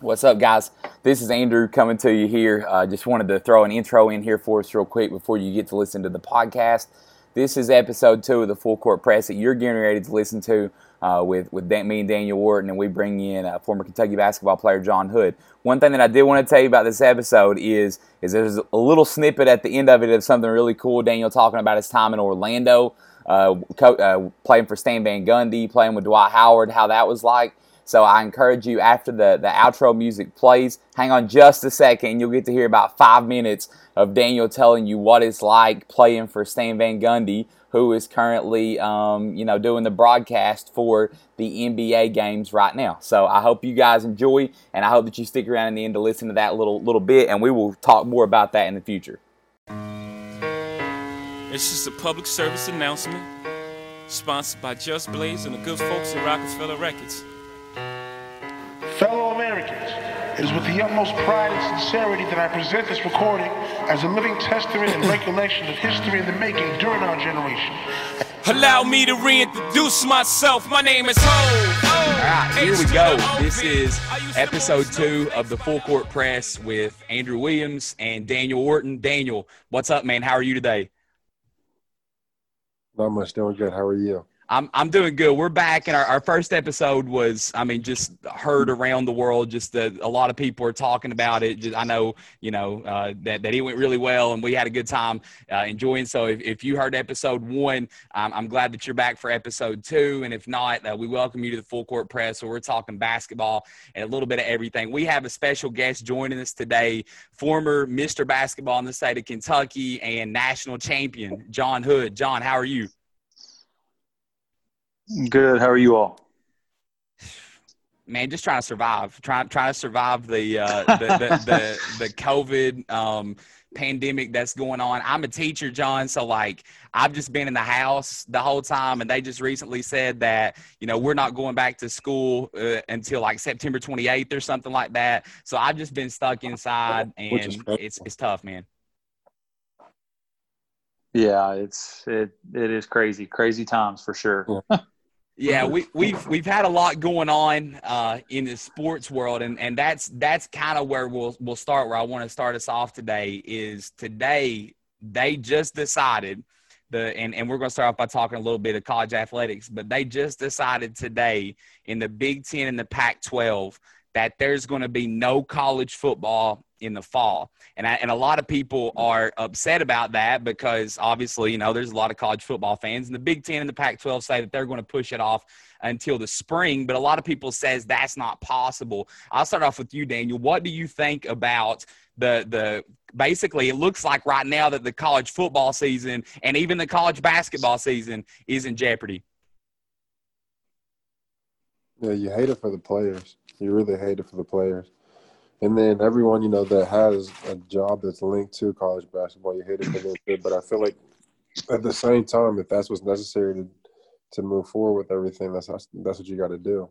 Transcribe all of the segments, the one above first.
What's up, guys? This is Andrew coming to you here. Uh, just wanted to throw an intro in here for us real quick before you get to listen to the podcast. This is episode two of the Full Court Press that you're getting ready to listen to uh, with with me and Daniel Orton, and we bring in uh, former Kentucky basketball player Jon Hood. One thing that I did want to tell you about this episode is is there's a little snippet at the end of it of something really cool. Daniel talking about his time in Orlando, uh, co- uh, playing for Stan Van Gundy, playing with Dwight Howard, how that was like. So I encourage you after the, the outro music plays, hang on just a second. You'll get to hear about five minutes of Daniel telling you what it's like playing for Stan Van Gundy, who is currently, um, you know, doing the broadcast for the NBA games right now. So I hope you guys enjoy, and I hope that you stick around in the end to listen to that little little bit, and we will talk more about that in the future. It's just a public service announcement, sponsored by Just Blaze and the good folks at Roc-A-Fella Records. Fellow Americans, it is with the utmost pride and sincerity that I present this recording as a living testament and recollection of history in the making during our generation. Allow me to reintroduce myself. My name is Hov. All right, here we go. This is episode two of the Full Court Press with Andrew Williams and Daniel Orton. Daniel, what's up, man? How are you today? Not much. Doing good. How are you? I'm I'm doing good. We're back, and our, our first episode was, I mean, just heard around the world. Just a, a lot of people are talking about it. Just, I know, you know, uh, that that it went really well, and we had a good time uh, enjoying. So if, if you heard episode one, I'm glad that you're back for episode two, and if not, uh, we welcome you to the Full Court Press. where we're talking basketball and a little bit of everything. We have a special guest joining us today, former Mr. Basketball in the state of Kentucky and national champion Jon Hood. Jon, how are you? Good. How are you all? Man, just trying to survive. Trying trying to survive the uh, the, the, the, the COVID um, pandemic that's going on. I'm a teacher, Jon, so like I've just been in the house the whole time, and they just recently said that you know we're not going back to school uh, until like September 28th or something like that. So I've just been stuck inside, and it's it's tough, man. Yeah, it's it it is crazy, crazy times for sure. Yeah, we, we've we've had a lot going on uh, in the sports world, and, and that's that's kind of where we'll we'll start. Where I want to start us off today is today they just decided the and, and we're going to start off by talking a little bit of college athletics, but they just decided today in the Big Ten and the Pac-12 that there's going to be no college football in the fall. And, I, and a lot of people are upset about that because obviously, you know, there's a lot of college football fans and the Big Ten and the Pac 12 say that they're going to push it off until the spring, but a lot of people says that's not possible. I'll start off with you, Daniel. What do you think about the, the, basically it looks like right now that the college football season and even the college basketball season is in jeopardy? Yeah, you hate it for the players. You really hate it for the players. And then everyone, you know, that has a job that's linked to college basketball, you hate it for them too. But I feel like at the same time, if that's what's necessary to to move forward with everything, that's that's what you got to do.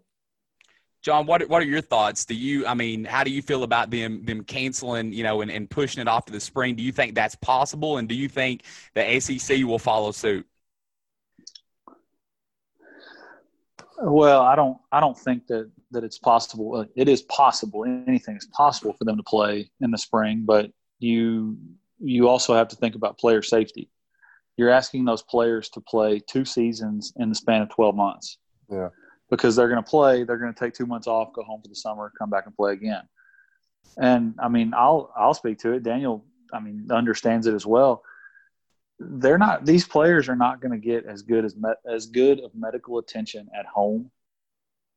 Jon, what what are your thoughts? Do you, I mean, how do you feel about them them canceling, you know, and, and pushing it off to the spring? Do you think that's possible, and do you think the SEC will follow suit? Well, I don't. I don't think that that it's possible. Uh, it is possible. Anything is possible for them to play in the spring, but you you also have to think about player safety. You're asking those players to play two seasons in the span of 12 months. Yeah. Because they're going to play, they're going to take two months off, go home for the summer, come back and play again. And I mean, I'll I'll speak to it. Daniel, I mean, understands it as well they're not these players are not going to get as good as me, as good of medical attention at home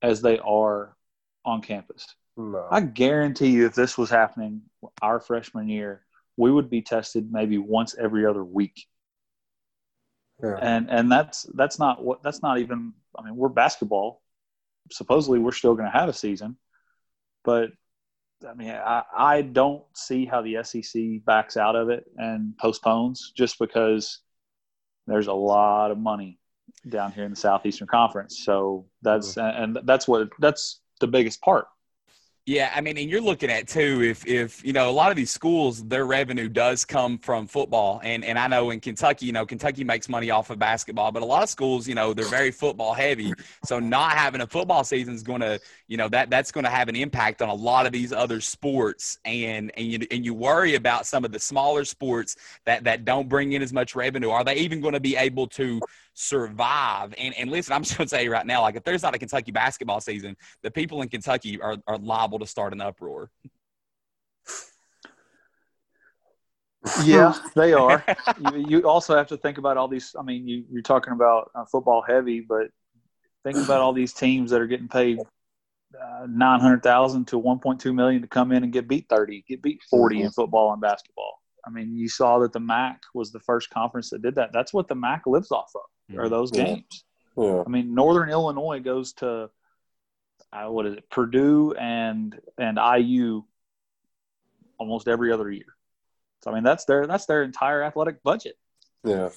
as they are on campus. No. I guarantee you, if this was happening our freshman year, we would be tested maybe once every other week. Yeah. And and that's that's not what that's not even. I mean, we're basketball. Supposedly, we're still going to have a season, but I mean, I, I don't see how the SEC backs out of it and postpones just because there's a lot of money down here in the Southeastern Conference. So that's mm-hmm. and that's what that's the biggest part Yeah, I mean, and you're looking at too if if you know a lot of these schools, their revenue does come from football, and and I know in Kentucky, you know, Kentucky makes money off of basketball, but a lot of schools, you know, they're very football heavy. So not having a football season is going to, you know, that that's going to have an impact on a lot of these other sports, and and you and you worry about some of the smaller sports that that don't bring in as much revenue. Are they even going to be able to survive. And, and listen, I'm just going to tell you right now, like if there's not a Kentucky basketball season, the people in Kentucky are, are liable to start an uproar. yeah, they are. you, you, also have to think about all these. I mean, you, are talking about uh, football heavy, but think about all these teams that are getting paid uh, nine hundred thousand to one point two million to come in and get beat thirty, get beat 40 in mm-hmm. football and basketball. I mean, you saw that the MAC was the first conference that did that. That's what the MAC lives off of are those games. Yeah. I mean, Northern Illinois goes to uh, what is it, Purdue and and IU almost every other year. So I mean, that's their that's their entire athletic budget. Yeah.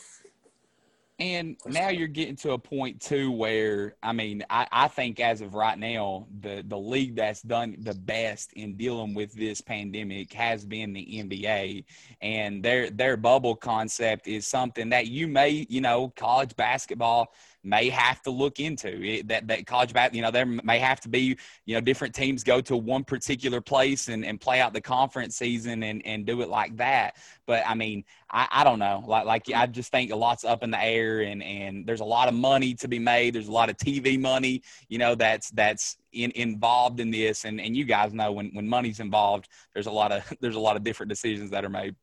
And now you're getting to a point too where I mean I, I think as of right now the the league that's done the best in dealing with this pandemic has been the NBA and their their bubble concept is something that you may you know college basketball may have to look into it, that that college bat you know there may have to be you know different teams go to one particular place and, and play out the conference season and, and do it like that. But i mean I, I don't know. Like like i just think a lot's up in the air and and there's a lot of money to be made. There's a lot of tv money you know that's that's in, involved in this. And and you guys know when when money's involved there's a lot of there's a lot of different decisions that are made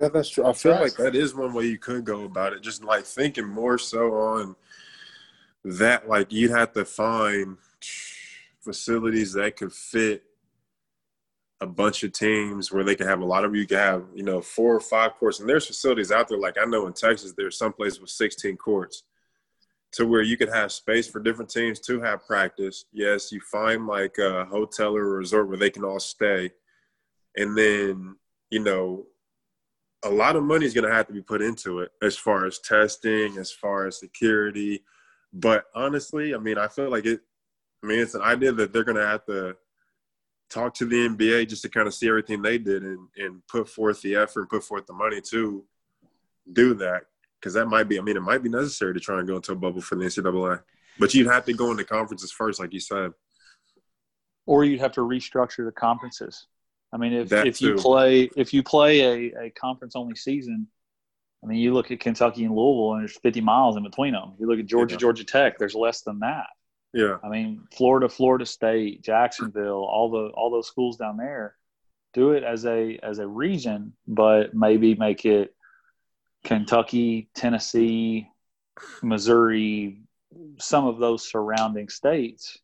yeah, that's true. I feel like that is one way you could go about it. Just like thinking more so on that, like you'd have to find facilities that could fit a bunch of teams where they can have a lot of you can have you know four or five courts and there's facilities out there like i know in texas there's some places with 16 courts to where you could have space for different teams to have practice yes you find like a hotel or a resort where they can all stay and then you know a lot of money is going to have to be put into it as far as testing, as far as security. But honestly, I mean, I feel like it. I mean, it's an idea that they're going to have to talk to the NBA just to kind of see everything they did and, and put forth the effort and put forth the money to do that. Because that might be, I mean, it might be necessary to try and go into a bubble for the NCAA. But you'd have to go into conferences first, like you said. Or you'd have to restructure the conferences. I mean, if, if you play if you play a, a conference only season, I mean, you look at Kentucky and Louisville, and there's 50 miles in between them. You look at Georgia, yeah. Georgia Tech, there's less than that. Yeah. I mean, Florida, Florida State, Jacksonville, all the all those schools down there do it as a as a region, but maybe make it Kentucky, Tennessee, Missouri, some of those surrounding states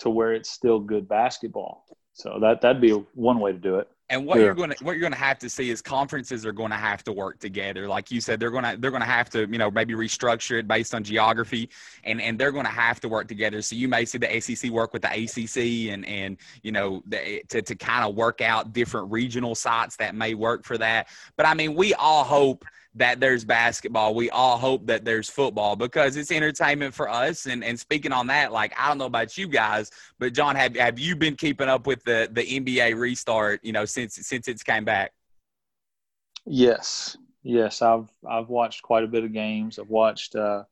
to where it's still good basketball. So that that'd be one way to do it. And what yeah. you're going to what you're going to have to see is conferences are going to have to work together. Like you said, they're going to they're going to have to you know maybe restructure it based on geography, and and they're going to have to work together. So you may see the ACC work with the ACC, and and you know the, to to kind of work out different regional sites that may work for that. But I mean, we all hope that there's basketball. We all hope that there's football because it's entertainment for us. And and speaking on that, like I don't know about you guys, but Jon, have have you been keeping up with the the NBA restart? You know, since since it's came back. Yes, yes, I've I've watched quite a bit of games. I've watched uh,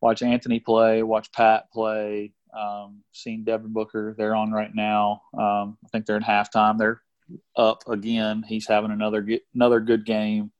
watched Anthony play, watched Pat play. Um, seen Devin Booker. They're on right now. Um, I think they're in halftime. They're up again. He's having another another good game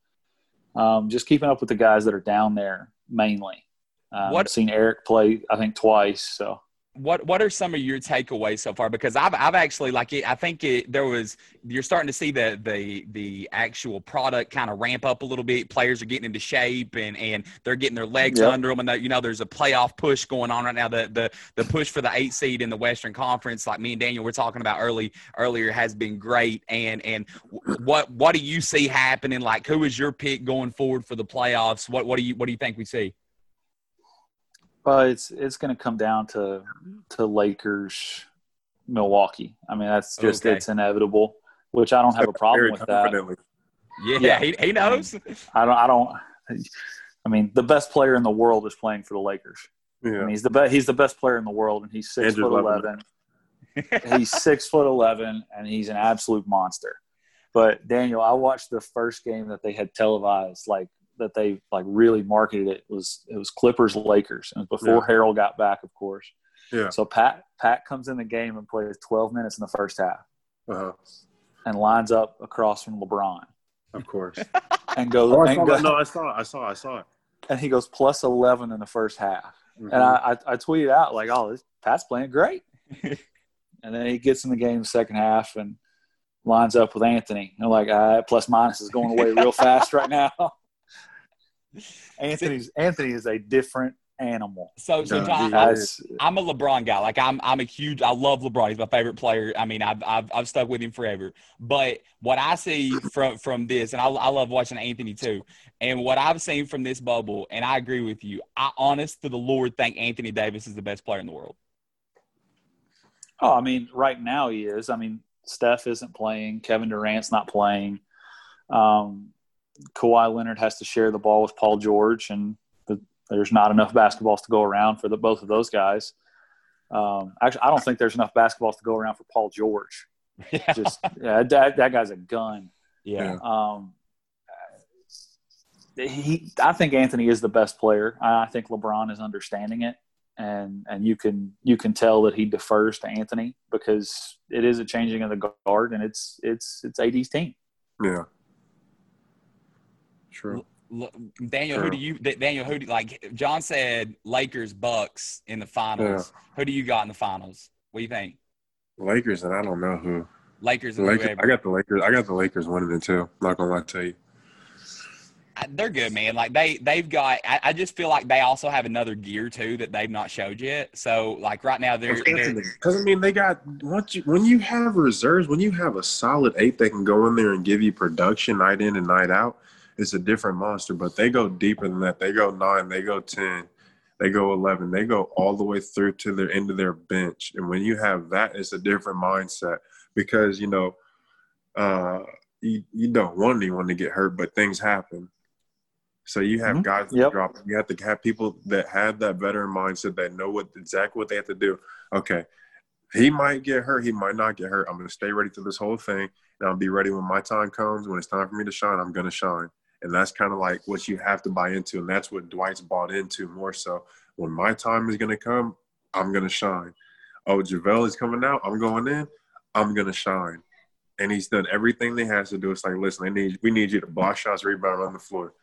um, just keeping up with the guys that are down there mainly. Um, what, I've seen Eric play, I think, twice. So what what are some of your takeaways so far? Because I've I've actually like it, I think it, there was you're starting to see the the the actual product kind of ramp up a little bit. Players are getting into shape and and they're getting their legs yep. under them. And the, you know there's a playoff push going on right now. The the the push for the eight seed in the Western Conference, like me and Daniel were talking about early earlier, has been great. And and what what do you see happening? Like who is your pick going forward for the playoffs? What what do you what do you think we see? Well, it's it's going to come down to to Lakers, Milwaukee. I mean, that's just okay. it's inevitable. Which I don't have a problem with that. Yeah, yeah. He, he knows. I don't. I don't. I mean, the best player in the world is playing for the Lakers. Yeah. I mean, he's the best. He's the best player in the world, and he's six Andrew foot eleven. he's six foot eleven, and he's an absolute monster. But Daniel, I watched the first game that they had televised, like that they like really marketed it was it was Clippers Lakers, and before Yeah. Harrell got back, of course. Yeah. So Pat Pat comes in the game and plays 12 minutes in the first half, Uh-huh. and lines up across from LeBron, Of course. and goes Oh, I and, go- No, I saw it. I saw it. I saw it. and he goes plus 11 in the first half. Mhm. And I, I, I tweeted out like, "Oh, this Pat's playing great." and then he gets in the game second half and lines up with Anthony. And I'm like, uh, plus minus is going away real fast right now. Anthony's Anthony is a different animal. So, so Jon, I, That's- I'm a LeBron guy. Like I'm, I'm a huge. I love LeBron. He's my favorite player. I mean, I've, I've, I've stuck with him forever. But what I see from from this, and I, I love watching Anthony too. And what I've seen from this bubble, and I agree with you. I, honest to the Lord, think Anthony Davis is the best player in the world. Oh, I mean, right now he is. I mean, Steph isn't playing. Kevin Durant's not playing. Um, Kawhi Leonard has to share the ball with Paul George, and the, there's not enough basketballs to go around for the both of those guys. Um, actually, I don't think there's enough basketballs to go around for Paul George. Yeah, Just yeah, that, that guy's a gun. yeah. Um, he, I think Anthony is the best player. I I think LeBron is understanding it, and and you can you can tell that he defers to Anthony because it is a changing of the guard, and it's it's it's AD's team. Yeah. True. Daniel, who do you? Daniel, who do like? Jon said Lakers Bucks in the finals. Who do you got in the finals? What do you think? Lakers, and I don't know who. Lakers and Lakers, whoever. I got the Lakers. I got the Lakers winning it too. Not gonna lie to you. I- they're good, man. Like they they've got. I, I just feel like they also have another gear too that they've not showed yet. So like right now they're, they're Because I mean, they got once you when you have reserves, when you have a solid eight that can go in there and give you production night in and night out, it's a different monster. But they go deeper than that. They go nine. They go ten. They go eleven. They go all the way through to the end of their bench. And when you have that, it's a different mindset because you know, uh, you you don't want anyone to get hurt, but things happen. So you have Mhm. guys that Yep. drop. You have to have people that have that veteran mindset that know what exactly what they have to do. Okay, he might get hurt. He might not get hurt. I'm going to stay ready through this whole thing, and I'll be ready when my time comes. When it's time for me to shine, I'm going to shine. And that's kind of like what you have to buy into, and that's what Dwight's bought into more so. When my time is going to come, I'm going to shine. Oh, JaVale is coming out. I'm going in. I'm going to shine. And he's done everything they has to do. It's like, listen, need, we need you to block shots, rebound on the floor.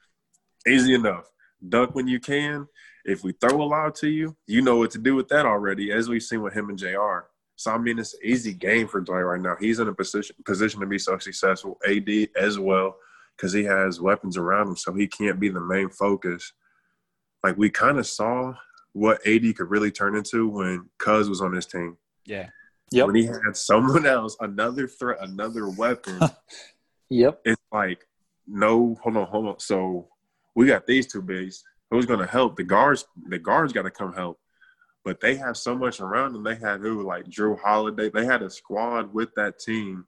Easy enough. Dunk when you can. If we throw a lot to you, you know what to do with that already, as we've seen with him and JR. So I mean, it's an easy game for Dwight right now. He's in a position position to be so successful. AD as well, because he has weapons around him, so he can't be the main focus. Like we kind of saw what AD could really turn into when Cuz was on his team. yeah. Yep. When he had someone else, another threat, another weapon. Yep. it's like no hold on hold on so we got these two bigs who's going to help the guards the guards got to come help but they have so much around them they had who like Jrue Holiday they had a squad with that team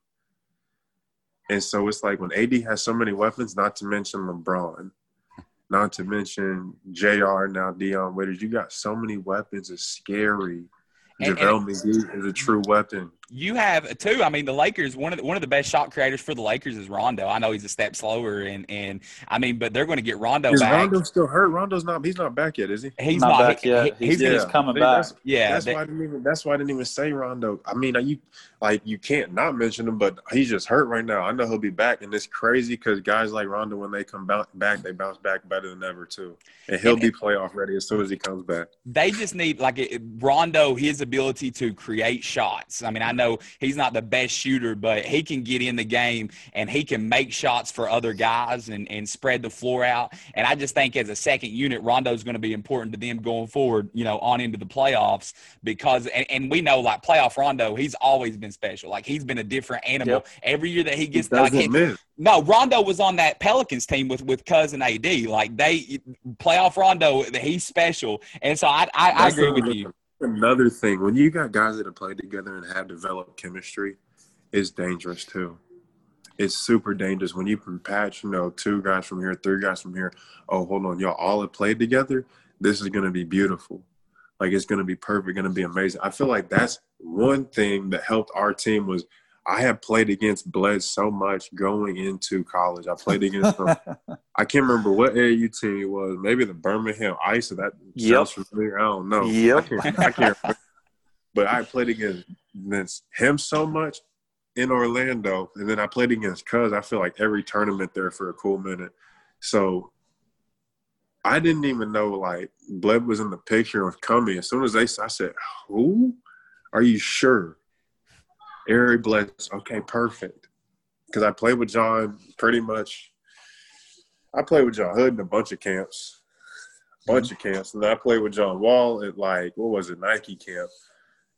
and so it's like when ad has so many weapons not to mention lebron not to mention jr now dion waiters you got so many weapons it's scary And- JaVale McGee is a true weapon. You have two. I mean, the Lakers. One of the, one of the best shot creators for the Lakers is Rondo. I know he's a step slower, and and I mean, but they're going to get Rondo Is back. Rondo still hurt? Rondo's not. He's not back yet, is he? he's not, not, back he- yet. he- he's, he's, he's Yeah. coming back. that's- yeah. that's they- why I didn't even. That's why I didn't even say Rondo. I mean, you like you can't not mention him, but he's just hurt right now. I know he'll be back, and it's crazy because guys like Rondo, when they come back, they bounce back better than ever too, and he'll And- be playoff ready as soon as he comes back. they just need like Rondo, his ability to create shots. I mean, I know he's not the best shooter, but he can get in the game and he can make shots for other guys and, and spread the floor out. And I just think as a second unit, Rondo's going to be important to them going forward, you know, on into the playoffs because, and, and we know like playoff Rondo, he's always been special. Like he's been a different animal Yep. every year that he He gets. Like, doesn't he- miss. no, Rondo was on that Pelicans team with with cousin AD. Like they playoff Rondo, he's special, and so I I, I agree with you. Another thing, when you got guys that have played together and have developed chemistry, it's dangerous too. It's super dangerous when you can patch, you know, two guys from here, three guys from here. Oh, hold on, y'all all have played together. This is gonna be beautiful. Like it's gonna be perfect, gonna be amazing. I feel like that's one thing that helped our team was I had played against Bled so much going into college. I played against them. I can't remember what AAU team it was. Maybe the Birmingham Ice. Or that Yep. sounds familiar. I don't know. Yep. I can't, I can't. But I played against, him so much in Orlando, and then I played against Cuz. I feel like every tournament there for a cool minute. So I didn't even know like Bled was in the picture with coming. As soon as they, I said, "Who? Are you sure?" Ari Blitz. Okay, perfect. Because I played with John pretty much. I played with Jon Hood in a bunch of camps, a bunch of camps, and I played with John Wall at like what was it, Nike camp,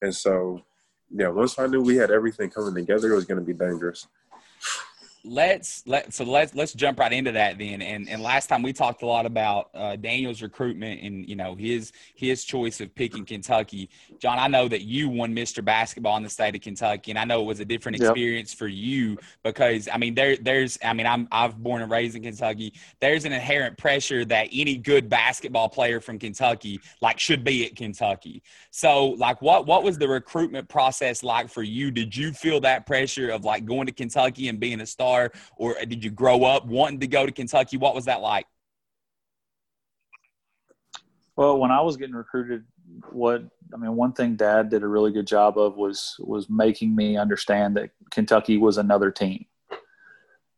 and so yeah. Once I knew we had everything coming together, it was going to be dangerous. Let's let so let's let's jump right into that then. And and last time we talked a lot about uh, daniel's recruitment and you know his his choice of picking kentucky. Jon i know that you won mr basketball in the state of kentucky and i know it was a different Yep. experience for you because i mean there there's i mean i'm i've born and raised in kentucky. There's an inherent pressure that any good basketball player from kentucky like should be at kentucky. So like what what was the recruitment process like for you? Did you feel that pressure of like going to kentucky and being a star or did you grow up wanting to go to Kentucky? What was that like? Well, when I was getting recruited, what I mean, one thing Dad did a really good job of was was making me understand that Kentucky was another team.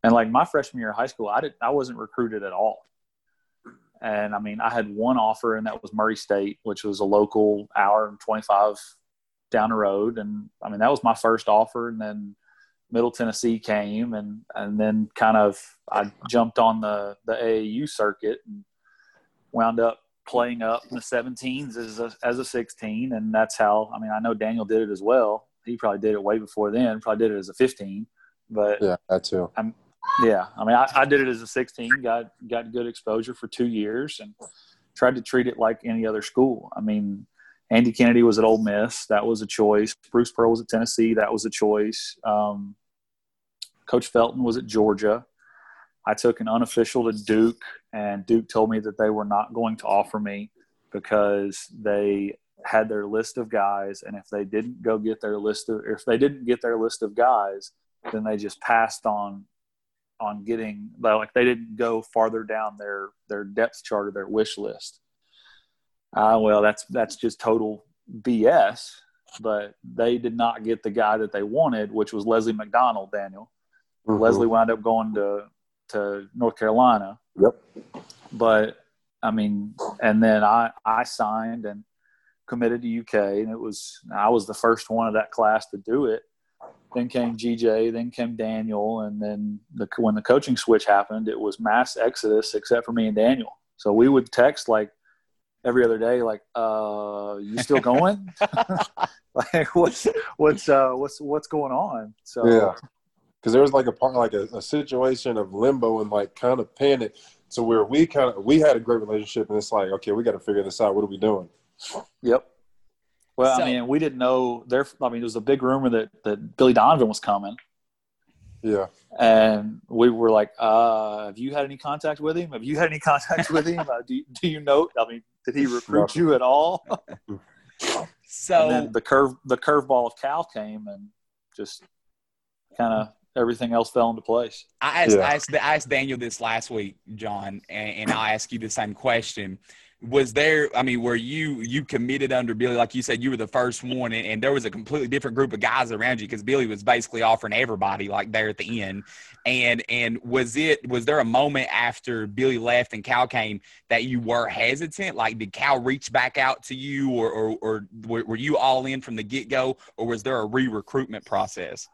And like my freshman year of high school, I didn't, I wasn't recruited at all. And I mean, I had one offer, and that was Murray State, which was a local hour and twenty five down the road. And I mean, that was my first offer. And then Middle Tennessee came, and and then kind of I jumped on the the AAU circuit and wound up playing up in the 17s as a, as a 16 and that's how i mean i know daniel did it as well. He probably did it way before then probably did it as a 15 but Yeah, that too. yeah i mean I, I did it as a 16 got got good exposure for two years and tried to treat it like any other school. I mean andy kennedy was at Ole miss. That was a choice. Bruce pearl was at tennessee. That was a choice. Um, coach felton was at georgia. I took an unofficial to Duke, and Duke told me that they were not going to offer me because they had their list of guys, and if they didn't go get their list of, if they didn't get their list of guys, then they just passed on on getting like they didn't go farther down their their depth chart or their wish list. Uh, well, that's that's just total BS. But they did not get the guy that they wanted, which was Leslie McDonald. Daniel Mhm. Leslie wound up going to to North Carolina. Yep. But I mean, and then I I signed and committed to UK, and it was I was the first one of that class to do it. Then came GJ, then came Daniel, and then the, when the coaching switch happened, it was mass exodus except for me and Daniel. So we would text like every other day, like, "Uh, you still going? like, what's what's uh, what's what's going on?" So Yeah, because there was like a part, like a, a situation of limbo and like kind of panic. So where we kind of we had a great relationship, and it's like, okay, we got to figure this out. What are we doing? Yep. Well, So- I mean, we didn't know there. I mean, there was a big rumor that that Billy Donovan was coming, Yeah, and we were like, uh, "Have you had any contact with him? Have you had any contact with him? Uh, do you, Do you know? I mean, did he recruit you at all?" So and then the curve the curveball of Cal came, and just kind of everything else fell into place. I asked, Yeah. I asked I asked Daniel this last week, John, and, and I'll ask you the same question. Was there? I mean, were you you committed under Billy? Like you said, you were the first one, and, and there was a completely different group of guys around you because Billy was basically offering everybody like there at the end. And and was it was there a moment after Billy left and Cal came that you were hesitant? Like, did Cal reach back out to you, or or, or were, were you all in from the get go, or was there a re recruitment process?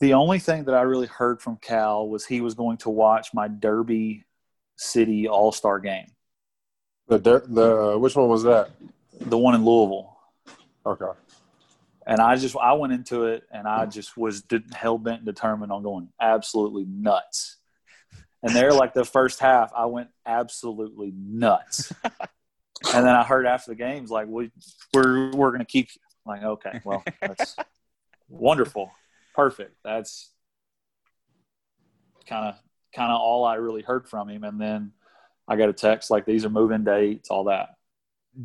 The only thing that I really heard from Cal was he was going to watch my Derby City All Star game, the der- the which one was that? the one in Louisville. Okay, and I just I went into it and I just was hell bent and determined on going absolutely nuts. And there, like the first half, I went absolutely nuts. and then I heard after the games, like we we're we're gonna keep like okay, well that's wonderful, perfect. That's kind of kind of all I really heard from him. And then I got a text like these are moving dates, all that.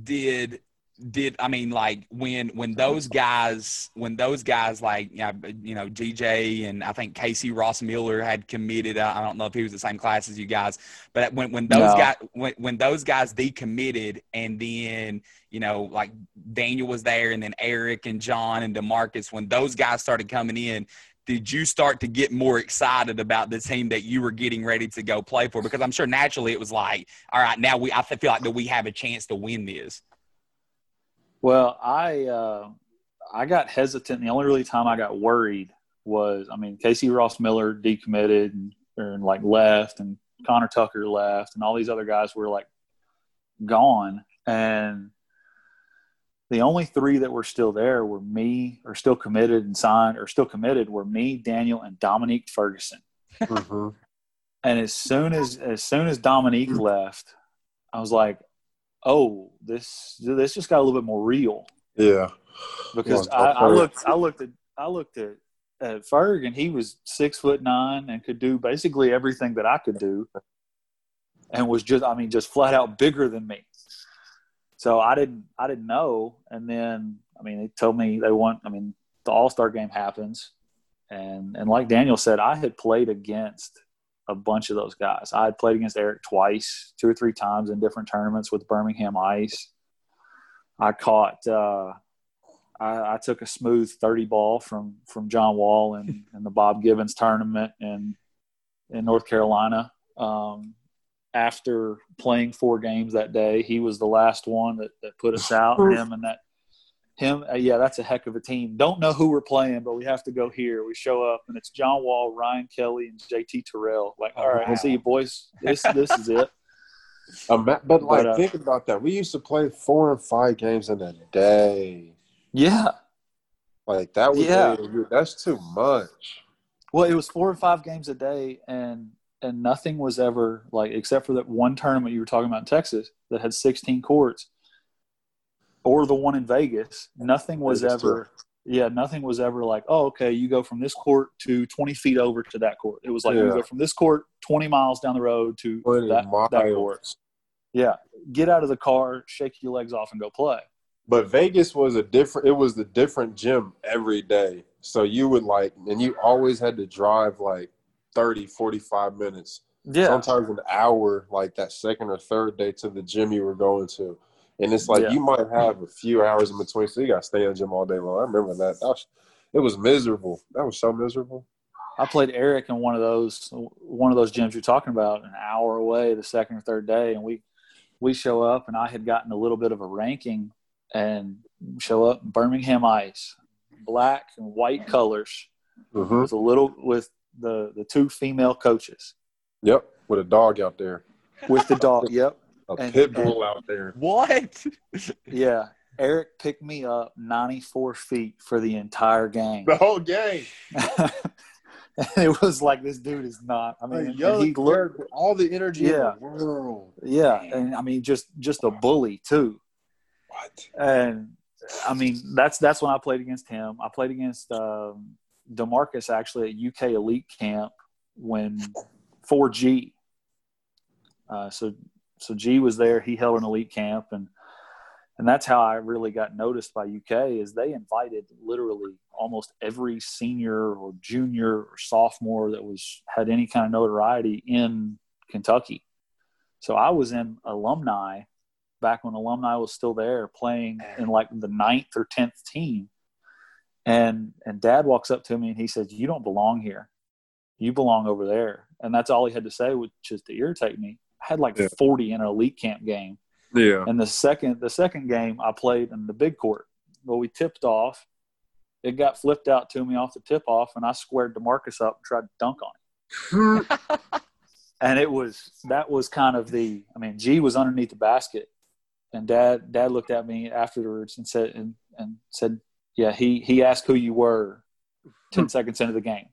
did did I mean like when when those guys when those guys like you know GJ and I think K.C. Ross Miller had committed I don't know if he was the same class as you guys but when when those no. guys when when those guys decommitted and then you know like Daniel was there and then Eric and John and Demarcus when those guys started coming in did you start to get more excited about the team that you were getting ready to go play for because I'm sure naturally it was like all right now we I feel like that we have a chance to win this well, I uh, I got hesitant. The only really time I got worried was, I mean, K.C. Ross Miller decommitted and, and like left, and Connor Tucker left, and all these other guys were like gone. And the only three that were still there were me, or still committed and signed, or still committed were me, Daniel, and Dominique Ferguson. Mm-hmm. and as soon as as soon as Dominique left, I was like, oh, this this just got a little bit more real. Yeah, because I, I, looked I looked at I looked at at Ferg and he was six foot nine and could do basically everything that I could do, and was just I mean just flat out bigger than me. So I didn't I didn't know, and then I mean they told me they want I mean the All Star game happens, and and like Daniel said, I had played against a bunch of those guys. I had played against Eric twice, two or three times in different tournaments with Birmingham Ice. I caught, uh, I, I, took a smooth 30 ball from, from John Wall in, in the Bob Gibbons tournament in, in North Carolina. Um, after playing four games that day, he was the last one that, that put us out. Him and that him, uh, yeah, that's a heck of a team. Don't know who we're playing, but we have to go here. We show up, and it's John Wall, Ryan Kelly, and JT Terrell. Like, all right, wow. see you boys. This this is it. Um, but like, but, uh, think about that. We used to play four and five games in a day. Yeah, like that was yeah. that's too much. Well, it was four or five games a day, and and nothing was ever like except for that one tournament you were talking about in Texas that had 16 courts or the one in Vegas, nothing was ever yeah, nothing was ever like, oh, okay, you go from this court to 20 feet over to that court. It was like yeah. you go from this court 20 miles down the road to that, that court. Yeah, get out of the car, shake your legs off, and go play. But Vegas was a different. It was the different gym every day. So you would like, and you always had to drive like 30, 45 minutes. Yeah. Sometimes an hour, like that second or third day to the gym you were going to. And it's like yeah. you might have a few hours in between, so you got to stay in the gym all day long. I remember that. that was, it was miserable. That was so miserable. I played Eric in one of those one of those gyms you're talking about, an hour away the second or third day, and we we show up, and I had gotten a little bit of a ranking, and show up Birmingham Ice, black and white colors, mm-hmm. with a little with the the two female coaches. Yep, with a dog out there. With the dog. Yep a and, pit bull out there. What? yeah. Eric picked me up 94 feet for the entire game. The whole game. it was like this dude is not. I mean, he looked all the energy yeah, in the world. Yeah, and I mean, just just a bully too. What? And I mean, that's that's when I played against him. I played against um, Demarcus actually at UK Elite Camp when 4G. Uh, so so G was there. He held an elite camp, and and that's how I really got noticed by UK. Is they invited literally almost every senior or junior or sophomore that was had any kind of notoriety in Kentucky. So I was in alumni back when alumni was still there, playing in like the ninth or tenth team. And and Dad walks up to me and he says, "You don't belong here. You belong over there." And that's all he had to say, which is to irritate me I had like yeah. 40 in an elite camp game. Yeah. And the second the second game I played in the big court. Well, we tipped off. It got flipped out to me off the tip off, and I squared Demarcus up and tried to dunk on him. and it was that was kind of the I mean, G was underneath the basket, and Dad Dad looked at me afterwards and said and, and said, yeah, he he asked who you were, ten hmm. seconds into the game.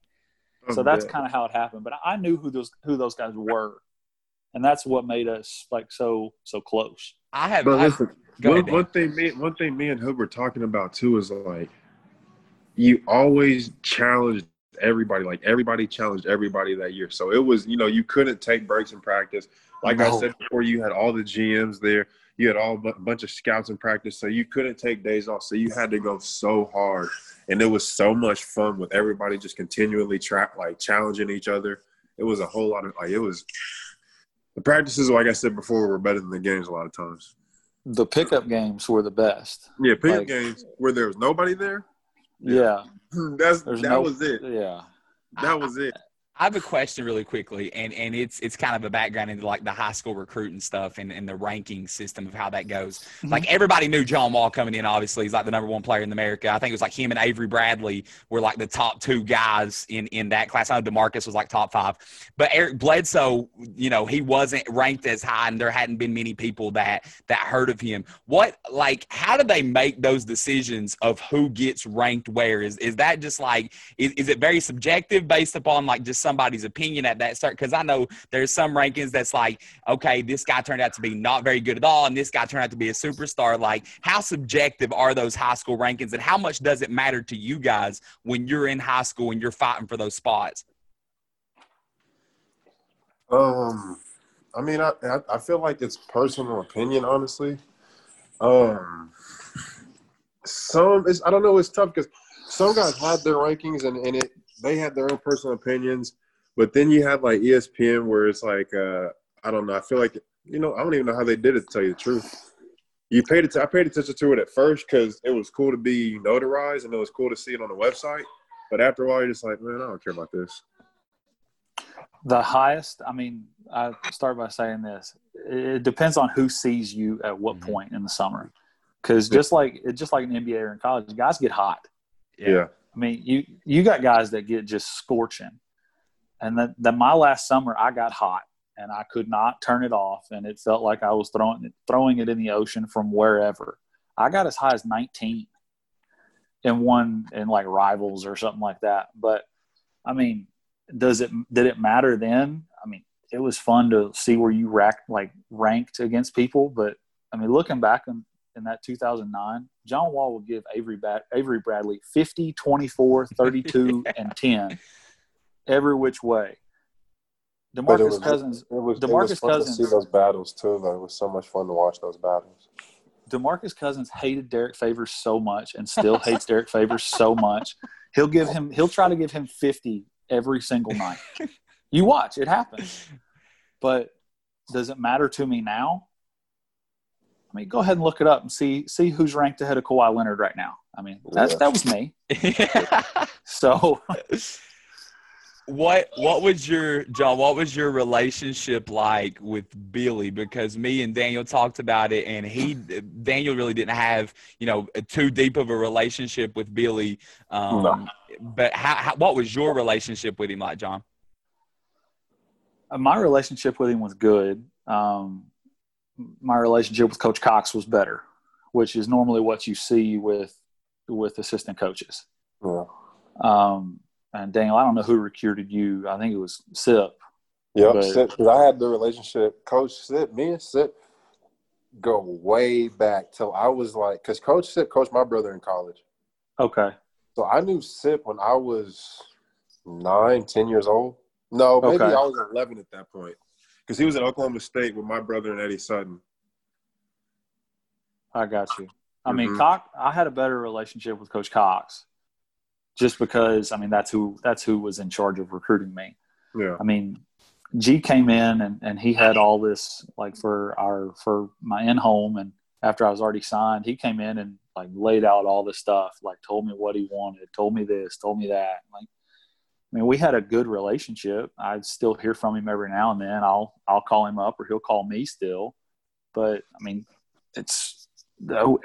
Oh, so that's kind of how it happened. But I knew who those who those guys were and that's what made us like so so close. I have. But listen, one, ahead, one thing me one thing me and Hood were talking about too is like you always challenged everybody. Like everybody challenged everybody that year. So it was you know you couldn't take breaks in practice. Like no. I said before, you had all the GMs there. You had all a bunch of scouts in practice, so you couldn't take days off. So you had to go so hard, and it was so much fun with everybody just continually trap like challenging each other. It was a whole lot of like it was. The practices, like I said before, were better than the games a lot of times. The pickup games were the best. Yeah, pickup Like- games where there was nobody there. Yeah, That's there's that no. was it. Yeah, That was it. I have a question really quickly, and, and it's it's kind of a background into like the high school recruiting stuff and, and the ranking system of how that goes. Mm-hmm. Like everybody knew John Wall coming in, obviously he's like the number one player in America. I think it was like him and Avery Bradley were like the top two guys in in that class. I know Demarcus was like top five, but Eric Bledsoe, you know, he wasn't ranked as high, and there hadn't been many people that that heard of him. What like how do they make those decisions of who gets ranked where? Is is that just like is, is it very subjective based upon like just somebody's opinion at that start? Because I know there's some rankings that's like, okay, this guy turned out to be not very good at all, and this guy turned out to be a superstar. Like, how subjective are those high school rankings, and how much does it matter to you guys when you're in high school and you're fighting for those spots? Um, I mean, I I, feel like it's personal opinion, honestly. Um, some it's I don't know. It's tough because some guys had their rankings and and it they had their own personal opinions, but then you have like ESPN where it's like uh I don't know. I feel like you know I don't even know how they did it to tell you the truth. You paid it. I paid attention to it at first because it was cool to be notarized and it was cool to see it on the website. But after a while, you're just like, man, I don't care about this. the highest. I mean, I start by saying this: it depends on who sees you at what Mhm. point in the summer. Because just like just like an NBA or in college, guys get hot. yeah. I mean, you you got guys that get just scorching, and that that my last summer I got hot and I could not turn it off, and it felt like I was throwing it, throwing it in the ocean from wherever. I got as high as 19 in one in like rivals or something like that. But I mean, does it did it matter then? I mean, it was fun to see where you racked like ranked against people, but I mean, looking back in, in that 2009, John Wall will give Avery Bat, Avery Bradley 50, 24, 32, and 10 every which way. But it DeMarcus was- Cousins It was, it was fun Cousins- to see those battles too. Though it was so much fun to watch those battles. DeMarcus Cousins hated Derrick Favors so much and still hates Derrick Favors so much. He'll give him he'll try to give him 50 every single night. You watch, it happens. But does it matter to me now? I mean, go ahead and look it up and see see who's ranked ahead of Kawhi Leonard right now. I mean, that's that was me. So what what was your Jon? What was your relationship like with Billy? Because me and Daniel talked about it, and he Daniel really didn't have you know too deep of a relationship with Billy. Um, No. But how, how what was your relationship with him like, Jon? uh, my relationship with him was good. Um, my relationship with Coach Cox was better, which is normally what you see with with assistant coaches. Yeah. Um, and Daniel, I don't know who recruited you. I think it was Sip. Yep. But- Sip, 'cause I had the relationship. Coach Sip, me and Sip go way back till I was like, because Coach Sip coached my brother in college. Okay. So I knew Sip when I was nine, ten years old. No, maybe Okay. I was 11 at that point. Because he was at Oklahoma State with my brother and Eddie Sutton. I got you. I mean, Mhm. Cox. I had a better relationship with Coach Cox, just because I mean that's who that's who was in charge of recruiting me. Yeah. I mean, G came in and, and he had all this like for our for my in home and after I was already signed, he came in and like laid out all this stuff, like told me what he wanted, told me this, told me that. Like I mean, we had a good relationship. I'd still hear from him every now and then. I'll I'll call him up or he'll call me still. But I mean, it's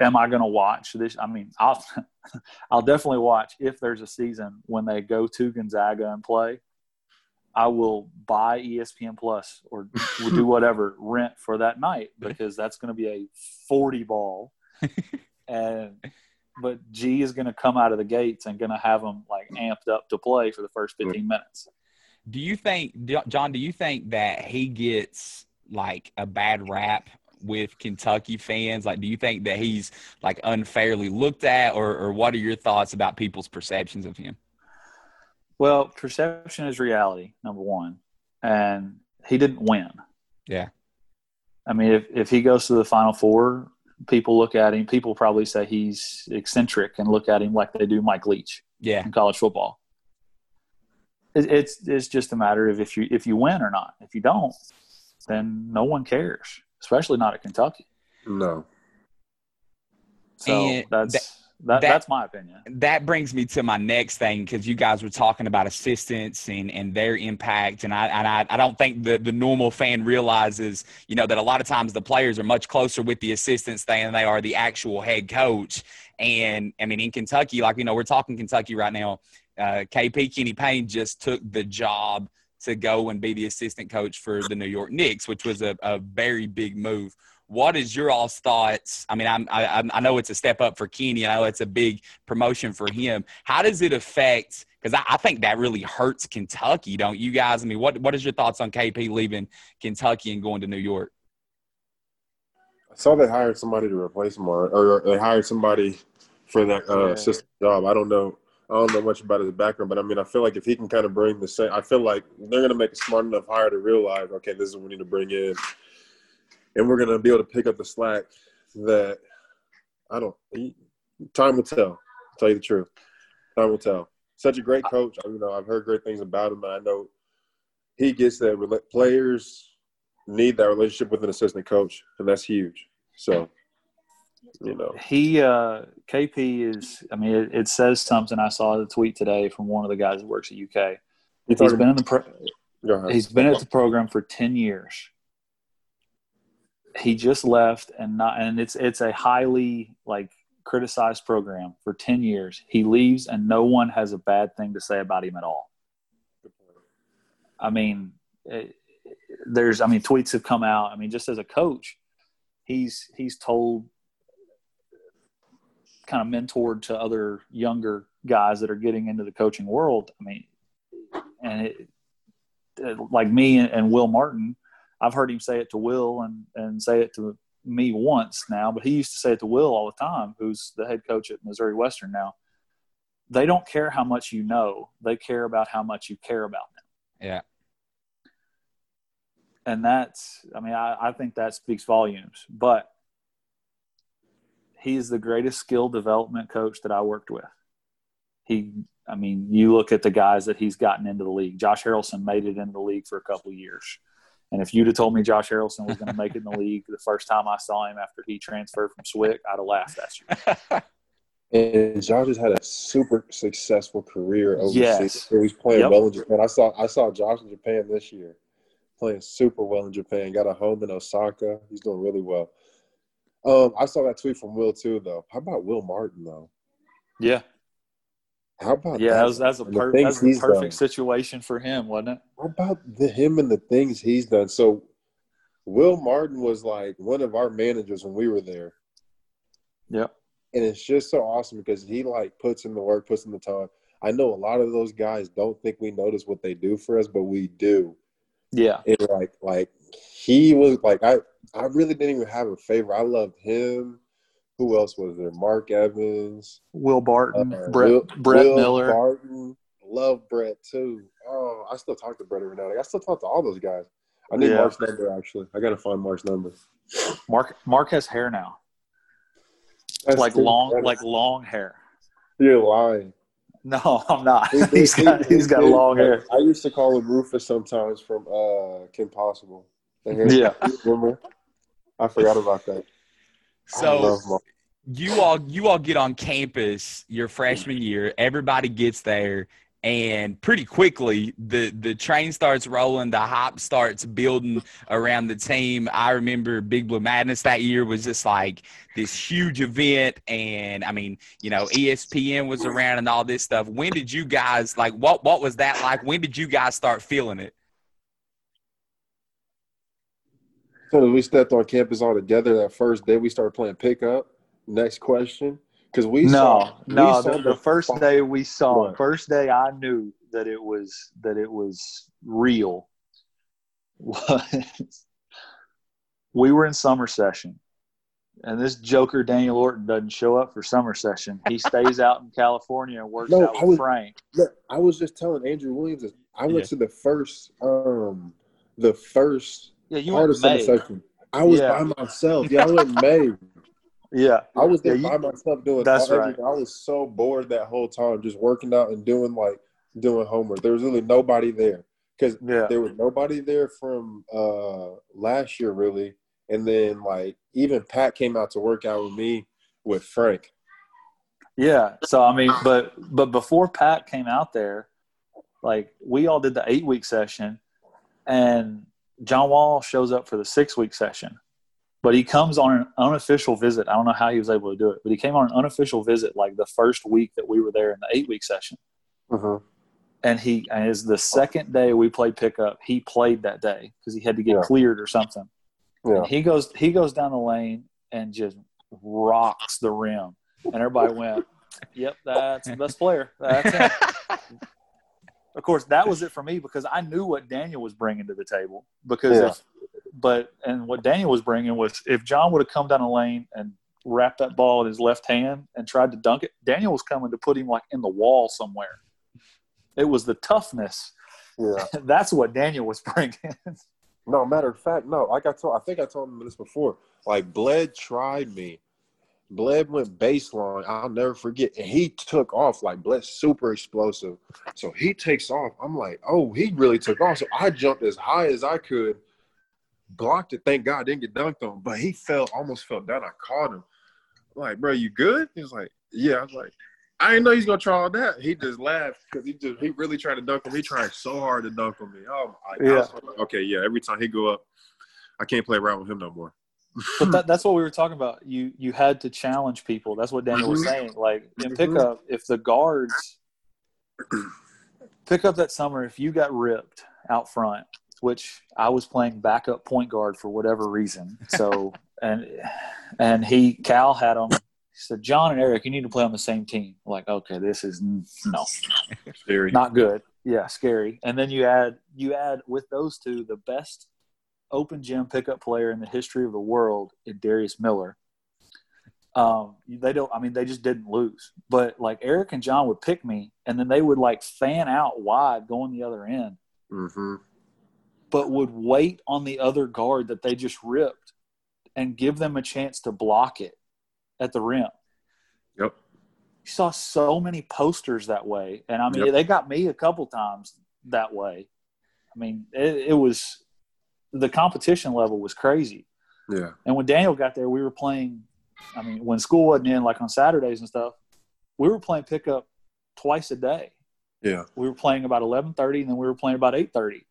am I going to watch this? I mean, I'll I'll definitely watch if there's a season when they go to Gonzaga and play. I will buy ESPN Plus or will do whatever rent for that night because that's going to be a 40 ball. and but G is going to come out of the gates and going to have them like amped up to play for the first 15 minutes. Do you think, Jon? Do you think that he gets like a bad rap with Kentucky fans? Like, do you think that he's like unfairly looked at, or, or what are your thoughts about people's perceptions of him? Well, perception is reality, number one. And he didn't win. Yeah. I mean, if if he goes to the Final Four, people look at him. People probably say he's eccentric and look at him like they do Mike Leach Yeah. in college football. It, it's it's just a matter of if you if you win or not. If you don't, then no one cares, especially not at Kentucky. No. So And that's that- that, that- that's my opinion. that brings me to my next thing because you guys were talking about assistants and, and their impact and I and I, I don't think the, the normal fan realizes you know that a lot of times the players are much closer with the assistants than they are the actual head coach and I mean in Kentucky like you know we're talking Kentucky right now uh, KP Kenny Payne just took the job to go and be the assistant coach for the New York Knicks which was a, a very big move what is your all's thoughts? I mean, I'm, I, I know it's a step up for Kenny. I know it's a big promotion for him. How does it affect? Because I, I think that really hurts Kentucky, don't you guys? I mean, what what is your thoughts on KP leaving Kentucky and going to New York? I saw they hired somebody to replace him, or, or they hired somebody for that uh, Yeah. assistant job. I don't know. I don't know much about his background, but I mean, I feel like if he can kind of bring the same, I feel like they're going to make a smart enough hire to realize, okay, this is what we need to bring in, and we're going to be able to pick up the slack. That I don't. Time will tell. To tell you the truth, time will tell. Such a great coach. I, you know, I've heard great things about him, and I know he gets that. Players need that relationship with an assistant coach, and that's huge. So, you know, He uh, KP is. I mean, it, it says something. I saw the tweet today from one of the guys that works at UK. He's been in the pro- he's been at the program for 10 years he just left and not and it's it's a highly like criticized program for 10 years. He leaves and no one has a bad thing to say about him at all. I mean it, there's i mean tweets have come out. I mean just as a coach he's he's told kind of mentored to other younger guys that are getting into the coaching world. I mean and it, eh, like me and Will Martin, I've heard him say it to Will and, and say it to me once now, but he used to say it to Will all the time, who's the head coach at Missouri Western now. They don't care how much you know, they care about how much you care about them. Yeah. And that's, I mean, I, I think that speaks volumes, but he is the greatest skill development coach that I worked with. He, I mean, you look at the guys that he's gotten into the league. Josh Harrelson made it into the league for a couple of years. And if you'd have told me Josh Harrelson was going to make it in the league the first time I saw him after he transferred from SWIC, I'd have laughed at you. And Josh has had a super successful career overseas. Yes. He's playing Yep. well in Japan. I saw I saw Josh in Japan this year, playing super well in Japan. Got a home in Osaka. He's doing really well. Um, I saw that tweet from Will too, though. How about Will Martin though? Yeah, How about yeah, that was that's a per, that's a perfect done. situation for him, wasn't it? How about the him and the things he's done? So, Will Martin was like one of our managers when we were there. Yep. and it's just so awesome because he like puts in the work, puts in the time. I know a lot of those guys don't think we notice what they do for us, but we do. Yeah, And like, like he was like, I, I really didn't even have a favorite. I loved him. Who else was there? Mark Evans, Will Barton, uh, Brett, Will- Brett Will Miller. Barton. Love Brett too. Oh, I still talk to Brett every now and then. I still talk to all those guys. I need Yeah. Mark's number actually. I gotta find Mark's number. Mark Mark has hair now, That's like long, That's- like long hair. you're lying. No, I'm not. He- he's he- got he- he's got he- long hair. I used to call him Rufus sometimes from uh Kim Possible. Yeah. Remember? I forgot about that. So you all you all get on campus your freshman year everybody gets there and pretty quickly the the train starts rolling the hype starts building around the team. I remember big blue madness that year was just like this huge event and i mean you know espn was around and all this stuff. When did you guys like what what was that like? When did you guys start feeling it So we stepped on campus all together that first day we started playing pickup. Next question. Because we no, saw we no. saw The, the first day we saw, What? first day I knew that it was that it was real. Was we were in summer session, and this joker Daniel Orton doesn't show up for summer session. He stays out in California and works No, out I with was- Frank. Look, I was just telling Andrew Williams. I went Yeah. to the first um the first Yeah, you of May. session. I was Yeah. by myself. Yeah, I went in May. Yeah, I was there Yeah, you- by myself doing That's all- right. everything. I was so bored that whole time, just working out and doing like doing homework. There was really nobody there because yeah, there was nobody there from uh last year really, and then like even Pat came out to work out with me with Frank. yeah. So I mean, but but before Pat came out there, like we all did the eight week session, and John Wall shows up for the six week session, but he comes on an unofficial visit. I don't know how he was able to do it, but he came on an unofficial visit like the first week that we were there in the eight week session. Uh-huh. and he and is the second day we played pickup. He played that day because he had to get Yeah. cleared or something. Yeah. And he goes he goes down the lane and just rocks the rim, and everybody went, "Yep, that's the best player. That's him." of course, that was it for me because I knew what Daniel was bringing to the table. Because Yeah. if, but and what Daniel was bringing was if John would have come down the lane and wrapped that ball in his left hand and tried to dunk it, Daniel was coming to put him like in the wall somewhere. It was the toughness. Yeah. That's what Daniel was bringing. No, matter of fact, no. Like I told, I think I told him this before. Like Bled tried me. Bled went baseline. I'll never forget, and he took off. Like Bled's super explosive, so he takes off. I'm like, oh, he really took off. So I jumped as high as I could, blocked it. Thank God, didn't get dunked on. But he fell, almost fell down. I caught him. I'm like, bro, you good? He's like, yeah. I was like, I didn't know he's gonna try all that. He just laughed because he just he really tried to dunk on me. He tried so hard to dunk on me. Oh, my, I was like, okay, yeah. Every time he go up, I can't play around with him no more. But that, that's what we were talking about. You you had to challenge people. That's what Daniel was Mhm. saying. Like in pickup, if the guards pick up that summer, if you got ripped out front, which I was playing backup point guard for whatever reason, so and and he Cal had him. He said, "John and Eric, you need to play on the same team." Like, okay, this is no, Scary. not good. Yeah, scary. And then you add you add with those two the best open gym pickup player in the history of the world in Darius Miller. Um, they don't. I mean, they just didn't lose. But like Eric and John would pick me, and then they would like fan out wide, going the other end, Mm-hmm. but would wait on the other guard that they just ripped, and give them a chance to block it at the rim. Yep. You saw so many posters that way, and I mean, Yep. they got me a couple times that way. I mean, it, it was the competition level was crazy. Yeah. And when Daniel got there, we were playing. I mean, when school wasn't in, like on Saturdays and stuff, we were playing pickup twice a day. Yeah. We were playing about eleven thirty, and then we were playing about eight thirty,